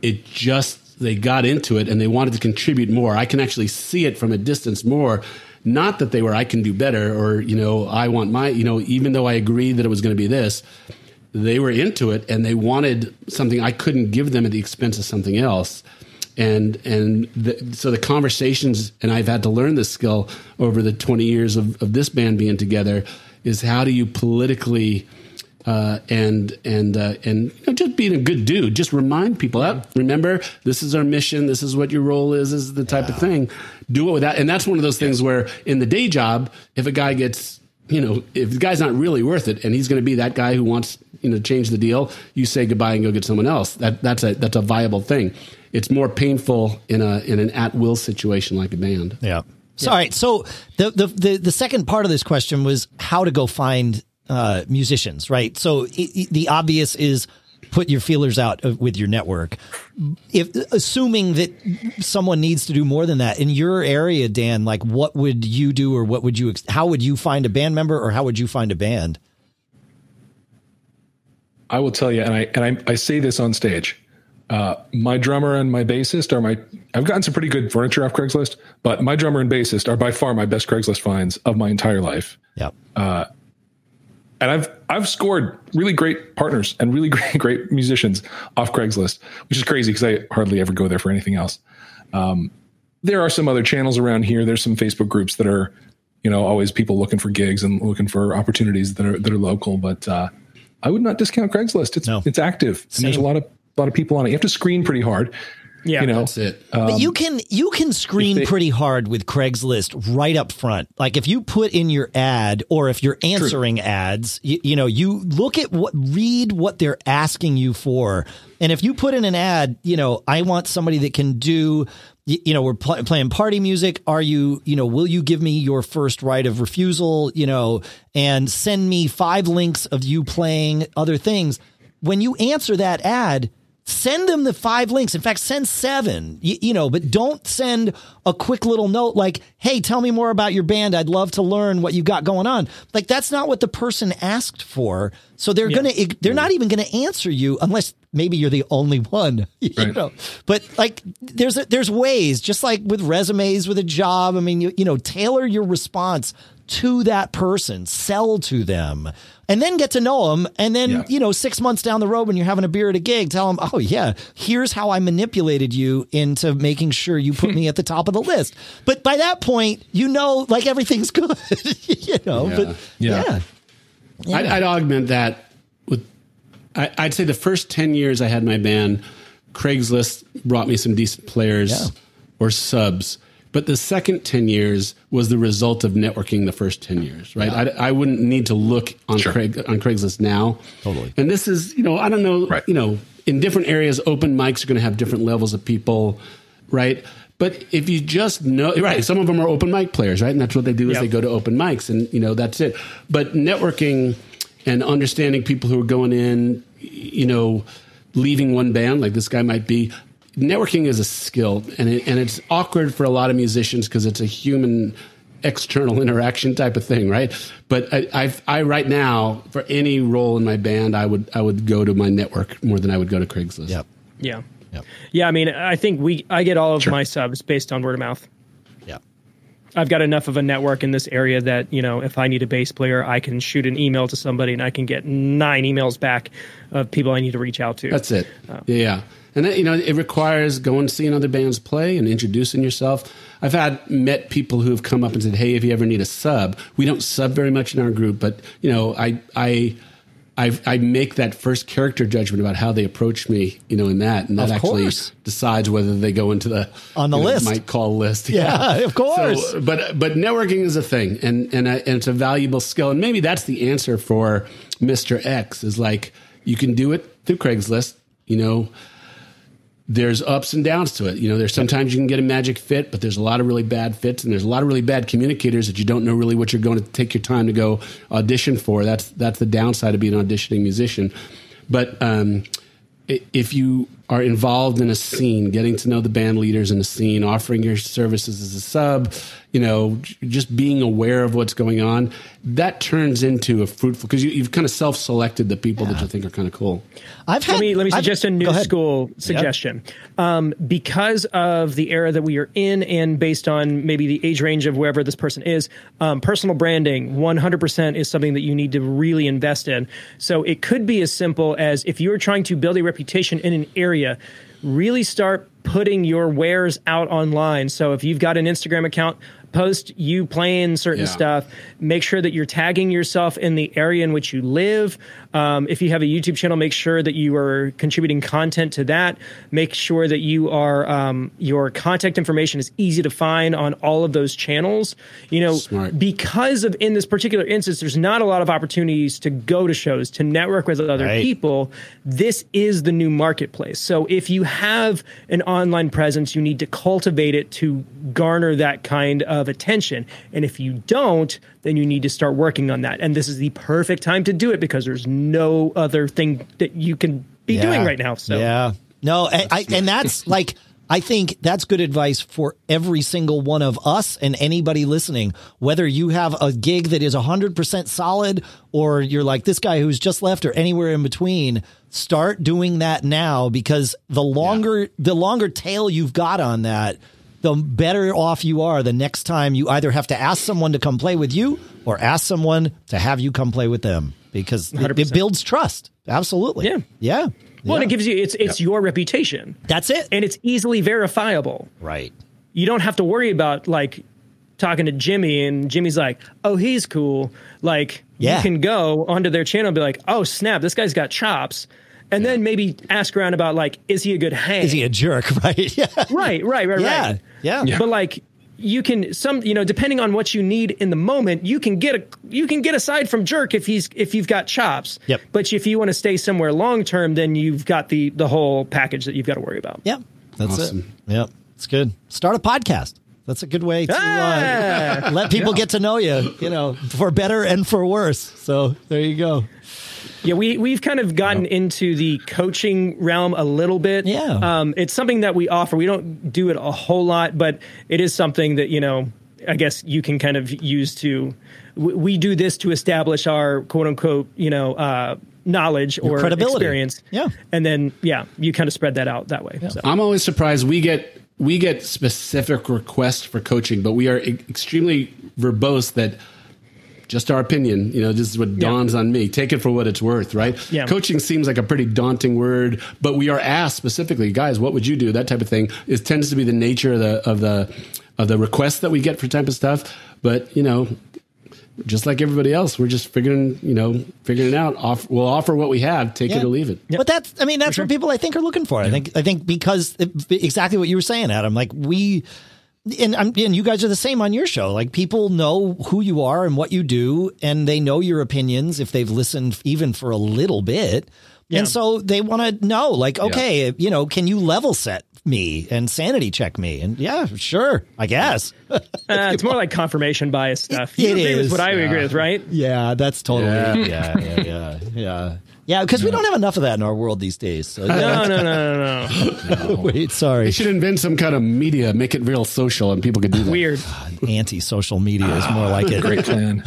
It just they got into it and they wanted to contribute more. I can actually see it from a distance more. Not that they were I can do better or you know I want my you know even though I agreed that it was going to be this, they were into it and they wanted something I couldn't give them at the expense of something else. And and the, so the conversations, and I've had to learn this skill over the twenty years of, of this band being together, is how do you politically uh, and and uh, and you know, just being a good dude, just remind people up. Remember, this is our mission. This is what your role is. This is the type of thing. Do it with that, and that's one of those things where in the day job, if a guy gets you know, if the guy's not really worth it, and he's going to be that guy who wants you know to change the deal, you say goodbye and go get someone else. That that's a that's a viable thing. It's more painful in a in an at will situation like a band. Yeah. So, all right. So the, the the the second part of this question was how to go find uh, musicians, right? So i i the obvious is put your feelers out with your network. If assuming that someone needs to do more than that in your area, Dan, like what would you do, or what would you? How would you find a band member, or how would you find a band? I will tell you, and I and I, I say this on stage. Uh, my drummer and my bassist are my. I've gotten some pretty good furniture off Craigslist, but my drummer and bassist are by far my best Craigslist finds of my entire life. Yep. And I've I've scored really great partners and really great great musicians off Craigslist, which is crazy because I hardly ever go there for anything else. Um, there are some other channels around here. There's some Facebook groups that are, you know, always people looking for gigs and looking for opportunities that are that are local. But uh, I would not discount Craigslist. It's No. it's active and there's a lot of a lot of people on it. You have to screen pretty hard. Yeah, you know, That's it. Um, but you can you can screen they- pretty hard with Craigslist right up front. Like if you put in your ad or if you're answering ads, you, you know, you look at what read what they're asking you for. And if you put in an ad, you know, I want somebody that can do you know, we're pl- playing party music. Are you, you know, will you give me your first right of refusal, you know, and send me five links of you playing other things? When you answer that ad, send them the five links. In fact, send seven, you, you know, but don't send a quick little note like, Hey, tell me more about your band. I'd love to learn what you've got going on. Like that's not what the person asked for. So they're going to, they're not even going to answer you unless maybe you're the only one, you Right. know, but like there's, a, there's ways just like with resumes, with a job. I mean, you, you know, tailor your response to that person, sell to them, and then get to know them. And then, Yeah. you know, six months down the road when you're having a beer at a gig, tell them, oh, yeah, here's how I manipulated you into making sure you put me at the top of the list. But by that point, you know, like everything's good, you know, Yeah. but Yeah. yeah. I'd, I'd augment that with, I, I'd say the first 10 years I had my band, Craigslist brought me some decent players Yeah. or subs. But the second 10 years was the result of networking the first 10 years, right? I, I wouldn't need to look on, Sure. Craig, on Craigslist now. Totally. And this is, you know, I don't know, Right. you know, in different areas, open mics are going to have different levels of people, right? But if you just know, right, some of them are open mic players, right? And that's what they do is Yep. they go to open mics and, you know, that's it. But networking and understanding people who are going in, you know, leaving one band, like this guy might be, networking is a skill and, it, and it's awkward for a lot of musicians because it's a human external interaction type of thing, right? But I, I've, I right now for any role in my band, I would I would go to my network more than I would go to Craigslist. Yep. Yeah. Yep. Yeah, I mean, I think we I get all of Sure. my subs based on word of mouth. Yeah. I've got enough of a network in this area that, you know, if I need a bass player, I can shoot an email to somebody and I can get nine emails back of people I need to reach out to. That's it. Uh, yeah. And that, you know, it requires going to seeing other bands play and introducing yourself. I've had met people who have come up and said, "Hey, if you ever need a sub, we don't sub very much in our group, but you know, I I I, I make that first character judgment about how they approach me, you know, in that, and that Of actually course. decides whether they go into the On the you know, list. might call list. Yeah, of course. So, but but networking is a thing, and and, I, and it's a valuable skill, and maybe that's the answer for Mister X is like you can do it through Craigslist, you know there's ups and downs to it. You know, there's sometimes you can get a magic fit, but there's a lot of really bad fits, and there's a lot of really bad communicators that you don't know really what you're going to take your time to go audition for. That's that's the downside of being an auditioning musician. But um, if you are involved in a scene, getting to know the band leaders in a scene, offering your services as a sub, you know, just being aware of what's going on, that turns into a fruitful because you, you've kind of self-selected the people that you think are kind of cool. I've had, let me let me I've- suggest a new school suggestion. Um, because of the era that we are in, and based on maybe the age range of wherever this person is, um, personal branding 100% is something that you need to really invest in. So it could be as simple as if you are trying to build a reputation in an area, really start putting your wares out online. So if you've got an Instagram account, post you playing certain Yeah. stuff. Make sure that you're tagging yourself in the area in which you live. Um, if you have a YouTube channel, make sure that you are contributing content to that. Make sure that you are um, your contact information is easy to find on all of those channels. You know, Smart. because of in this particular instance, there's not a lot of opportunities to go to shows to network with other Right. people. This is the new marketplace. So if you have an online presence, you need to cultivate it to garner that kind of attention. And if you don't, then you need to start working on that. And this is the perfect time to do it because there's no other thing that you can be doing right now. So yeah, no, and, I, and that's like I think that's good advice for every single one of us and anybody listening. Whether you have a gig that is hundred percent solid, or you're like this guy who's just left, or anywhere in between, start doing that now because the longer the longer tail you've got on that. The better off you are the next time you either have to ask someone to come play with you or ask someone to have you come play with them. because it, it builds trust. Absolutely. Yeah. Yeah. Well, yeah. and it gives you it's it's your reputation, That's it. and it's easily verifiable. right. You don't have to worry about like talking to Jimmy, and Jimmy's like, "Oh, he's cool." Like Yeah. you can go onto their channel and be like, "Oh, snap, this guy's got chops," and then maybe ask around about like, "Is he a good hang?" Is he a jerk? Right. Yeah. right, right, right, Yeah. right. Yeah. But like you can some you know depending on what you need in the moment you can get a you can get aside from jerk if he's if you've got chops Yep. but if you want to stay somewhere long term then you've got the the whole package that you've got to worry about Yep. That's Awesome. it. Yep. It's good. Start a podcast. That's a good way to uh, Ah! let people get to know you, you know, for better and for worse. So there you go. Yeah, we we've kind of gotten into the coaching realm a little bit. Yeah. um, it's something that we offer. We don't do it a whole lot, but it is something that you know. I guess you can kind of use to. We, we do this to establish our quote unquote, you know, uh, knowledge or credibility. experience. Yeah. and then yeah, you kind of spread that out that way. So. I'm always surprised we get we get specific requests for coaching, but we are e- extremely verbose that just our opinion, you know, this is what dawns on me. Take it for what it's worth, right? Yeah. Coaching seems like a pretty daunting word, but we are asked specifically, guys, what would you do? That type of thing. It tends to be the nature of the of the of the requests that we get for type of stuff. But you know, just like everybody else, we're just figuring, you know, figuring it out. Off, we'll offer what we have, take Yeah. it or leave it. But that's, I mean, that's what people I think are looking for. I think, I think because exactly what you were saying, Adam. Like we, and I'm, and you guys are the same on your show. Like people know who you are and what you do, and they know your opinions if they've listened even for a little bit. Yeah. And so they want to know, like, okay, you know, can you level set me and sanity check me? And yeah, sure, I guess. Uh, it's more like confirmation bias stuff. It You agree is, what I yeah. agree with, right? yeah, that's totally, Yeah. yeah, yeah, yeah, yeah, yeah. Because we don't have enough of that in our world these days. So No, no, no, no, no. wait, sorry. They should invent some kind of media, make it real social, and people could do that. Weird. anti-social media is more like it. Great plan.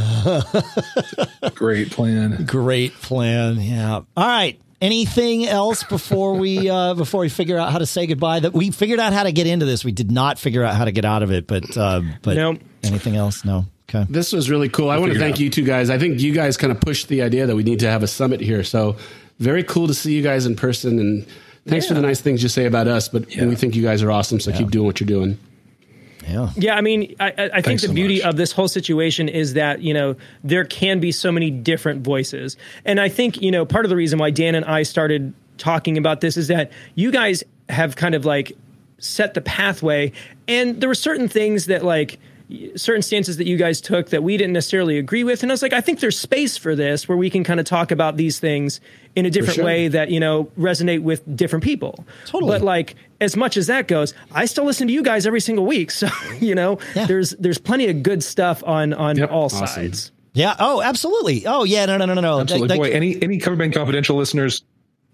Great plan. Great plan. Yeah. All right. Anything else before we uh, before we figure out how to say goodbye? That we figured out how to get into this. We did not figure out how to get out of it. But uh, but Nope. anything else? No. Okay. This was really cool. I want to thank you two guys. I think you guys kind of pushed the idea that we need to have a summit here. So very cool to see you guys in person. And thanks for the nice things you say about us. But we think you guys are awesome. So keep doing what you're doing. Yeah. Yeah, I mean, I, I I think Thanks the so beauty much. of this whole situation is that you know there can be so many different voices, and I think you know part of the reason why Dan and I started talking about this is that you guys have kind of like set the pathway, and there were certain things that like y- certain stances that you guys took that we didn't necessarily agree with, and I was like, I think there's space for this where we can kind of talk about these things in a different sure. way that you know resonate with different people. Totally. but like as much as that goes, I still listen to you guys every single week. So you know, Yeah. there's there's plenty of good stuff on on Yep. all Awesome. sides. Yeah. Oh, absolutely. Oh, yeah. No, no, no, no, no. Absolutely. Like- Boy, any any Cover Band Confidential listeners,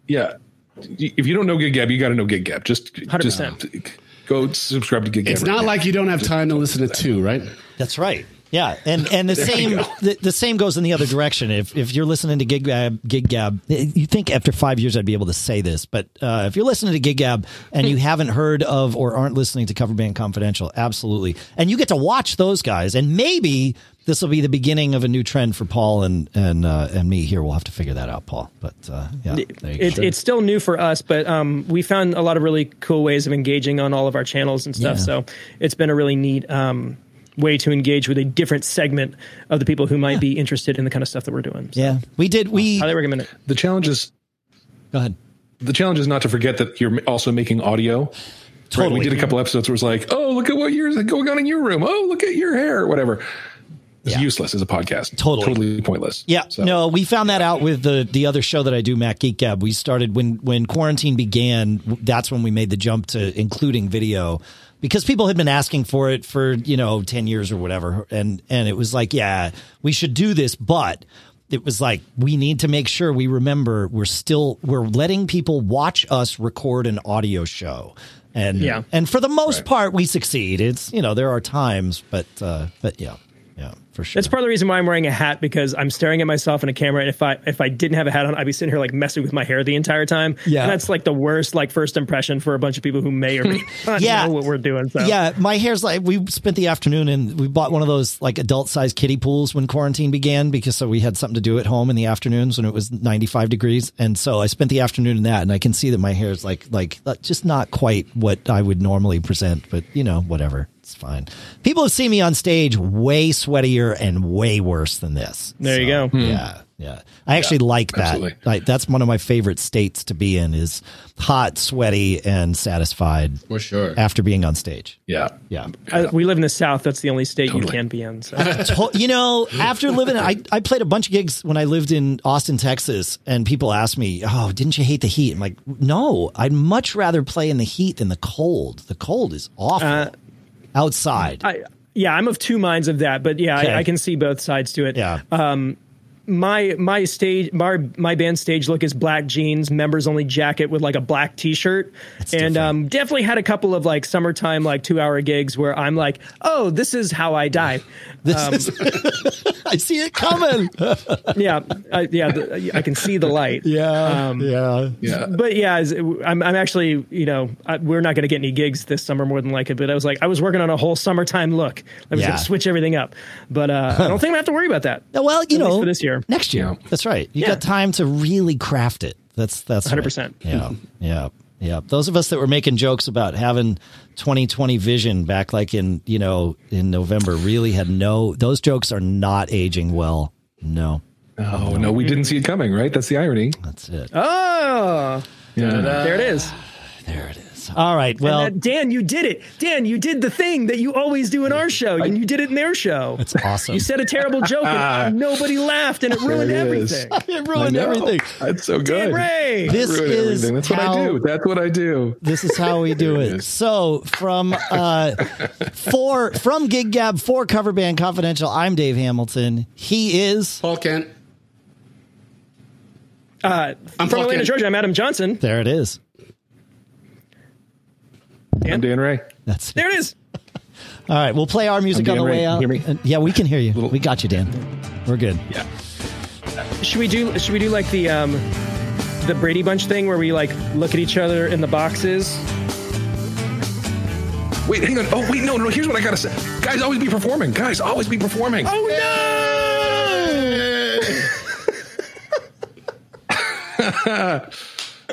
yeah. If you don't know Gig Gab, you got to know Gig Gab. Just, just 100%. Go subscribe to Gig Gab. It's right not now. like you don't have time to listen to two, right? That's right. Yeah, and and the same the, the same goes in the other direction. If if you're listening to Gig Gab, Gig Gab, you think after five years I'd be able to say this, but uh, if you're listening to Gig Gab and you haven't heard of or aren't listening to Cover Band Confidential, absolutely, and you get to watch those guys, and maybe this will be the beginning of a new trend for Paul and and uh, and me here. We'll have to figure that out, Paul. But uh, yeah, there you It, go. It's still new for us, but um, we found a lot of really cool ways of engaging on all of our channels and stuff. Yeah. So it's been a really neat um, way to engage with a different segment of the people who might be interested in the kind of stuff that we're doing. So yeah, we did. We highly recommend it. the challenge is go ahead. the challenge is not to forget that you're also making audio. Right? Totally. We did a couple episodes where it's like, oh, look at what yours going on in your room. Oh, look at your hair, whatever. It's Yeah. useless as a podcast. Totally. totally pointless. Yeah, So- no, we found that out with the the other show that I do, Mac Geek Gab. We started when when quarantine began. That's when we made the jump to including video because people had been asking for it for you know ten years or whatever, and and it was like, yeah, we should do this, but it was like we need to make sure we remember we're still we're letting people watch us record an audio show. And Yeah. and for the most part we succeed. It's you know there are times, but uh, but yeah, yeah, for sure. That's part of the reason why I'm wearing a hat because I'm staring at myself in a camera. And if I if I didn't have a hat on, I'd be sitting here like messing with my hair the entire time. Yeah. and that's like the worst like first impression for a bunch of people who may or may not Yeah. know what we're doing. So Yeah, my hair's like we spent the afternoon and we bought one of those like adult sized kiddie pools when quarantine began because so we had something to do at home in the afternoons when it was 95 degrees and so I spent the afternoon in that and I can see that my hair is like like uh, just not quite what I would normally present but you know whatever it's fine. People have seen me on stage way sweatier and way worse than this. There you go. Hmm. Yeah, yeah. I actually like that. absolutely. Like that's one of my favorite states to be in is hot, sweaty and satisfied For sure. after being on stage. Yeah. Yeah. I, we live in the South. That's the only state Totally. you can be in. So. To- you know, after living, I, I played a bunch of gigs when I lived in Austin, Texas, and people asked me, "Oh, didn't you hate the heat?" I'm like, "No, I'd much rather play in the heat than the cold. The cold is awful uh, outside." I, yeah, I'm of two minds of that, but yeah, Okay. I, I can see both sides to it. yeah, um, my my stage my my band stage look is black jeans, members only jacket with like a black t-shirt, and different. um, definitely had a couple of like summertime like two hour gigs where I'm like, oh, this is how I die. this is. I see it coming. yeah, I, yeah, the, I can see the light. yeah, Um, yeah. Yeah. But yeah, I'm, I'm actually, you know, I, we're not going to get any gigs this summer more than likely. But I was like, I was working on a whole summertime look. I was Yeah. going to switch everything up. But uh, I don't think I'm going to have to worry about that. Well, you At know, for this year. Next year. Yeah. That's right. You Yeah. got time to really craft it. That's that's 100%. Yeah, yeah, yeah. Those of us that were making jokes about having 2020 vision back, like in you know in November, really had no. Those jokes are not aging well. No, Oh no, we didn't see it coming. Right. That's the irony. that's it. Oh, Yeah. there it is. There it is. All right. Well, And that- Dan, you did it. Dan, you did the thing that you always do in our show, and you did it in their show. it's awesome. You said a terrible joke, and nobody laughed, and it ruined There it is. everything. it ruined everything. That's so Dan good. Ray. This is everything. That's what how I do. That's what I do. This is how we do There it it. is. So from uh for from Gig Gab for Cover Band Confidential, I'm Dave Hamilton. He is Paul Kent. Uh, I'm from Atlanta, fucking- Georgia. I'm Adam Johnson. there. It is. I'm Dan Ray. That's it. There it is. All right, we'll play our music I'm on the Dan way out. Hear me? And- yeah, we can hear you. We got you, Dan. We're good. Yeah. Should we do? Should we do like the um, the Brady Bunch thing where we like look at each other in the boxes? Wait, hang on. Oh, wait, no, no. Here's what I gotta say. Guys, always be performing. Guys, always be performing. Oh no!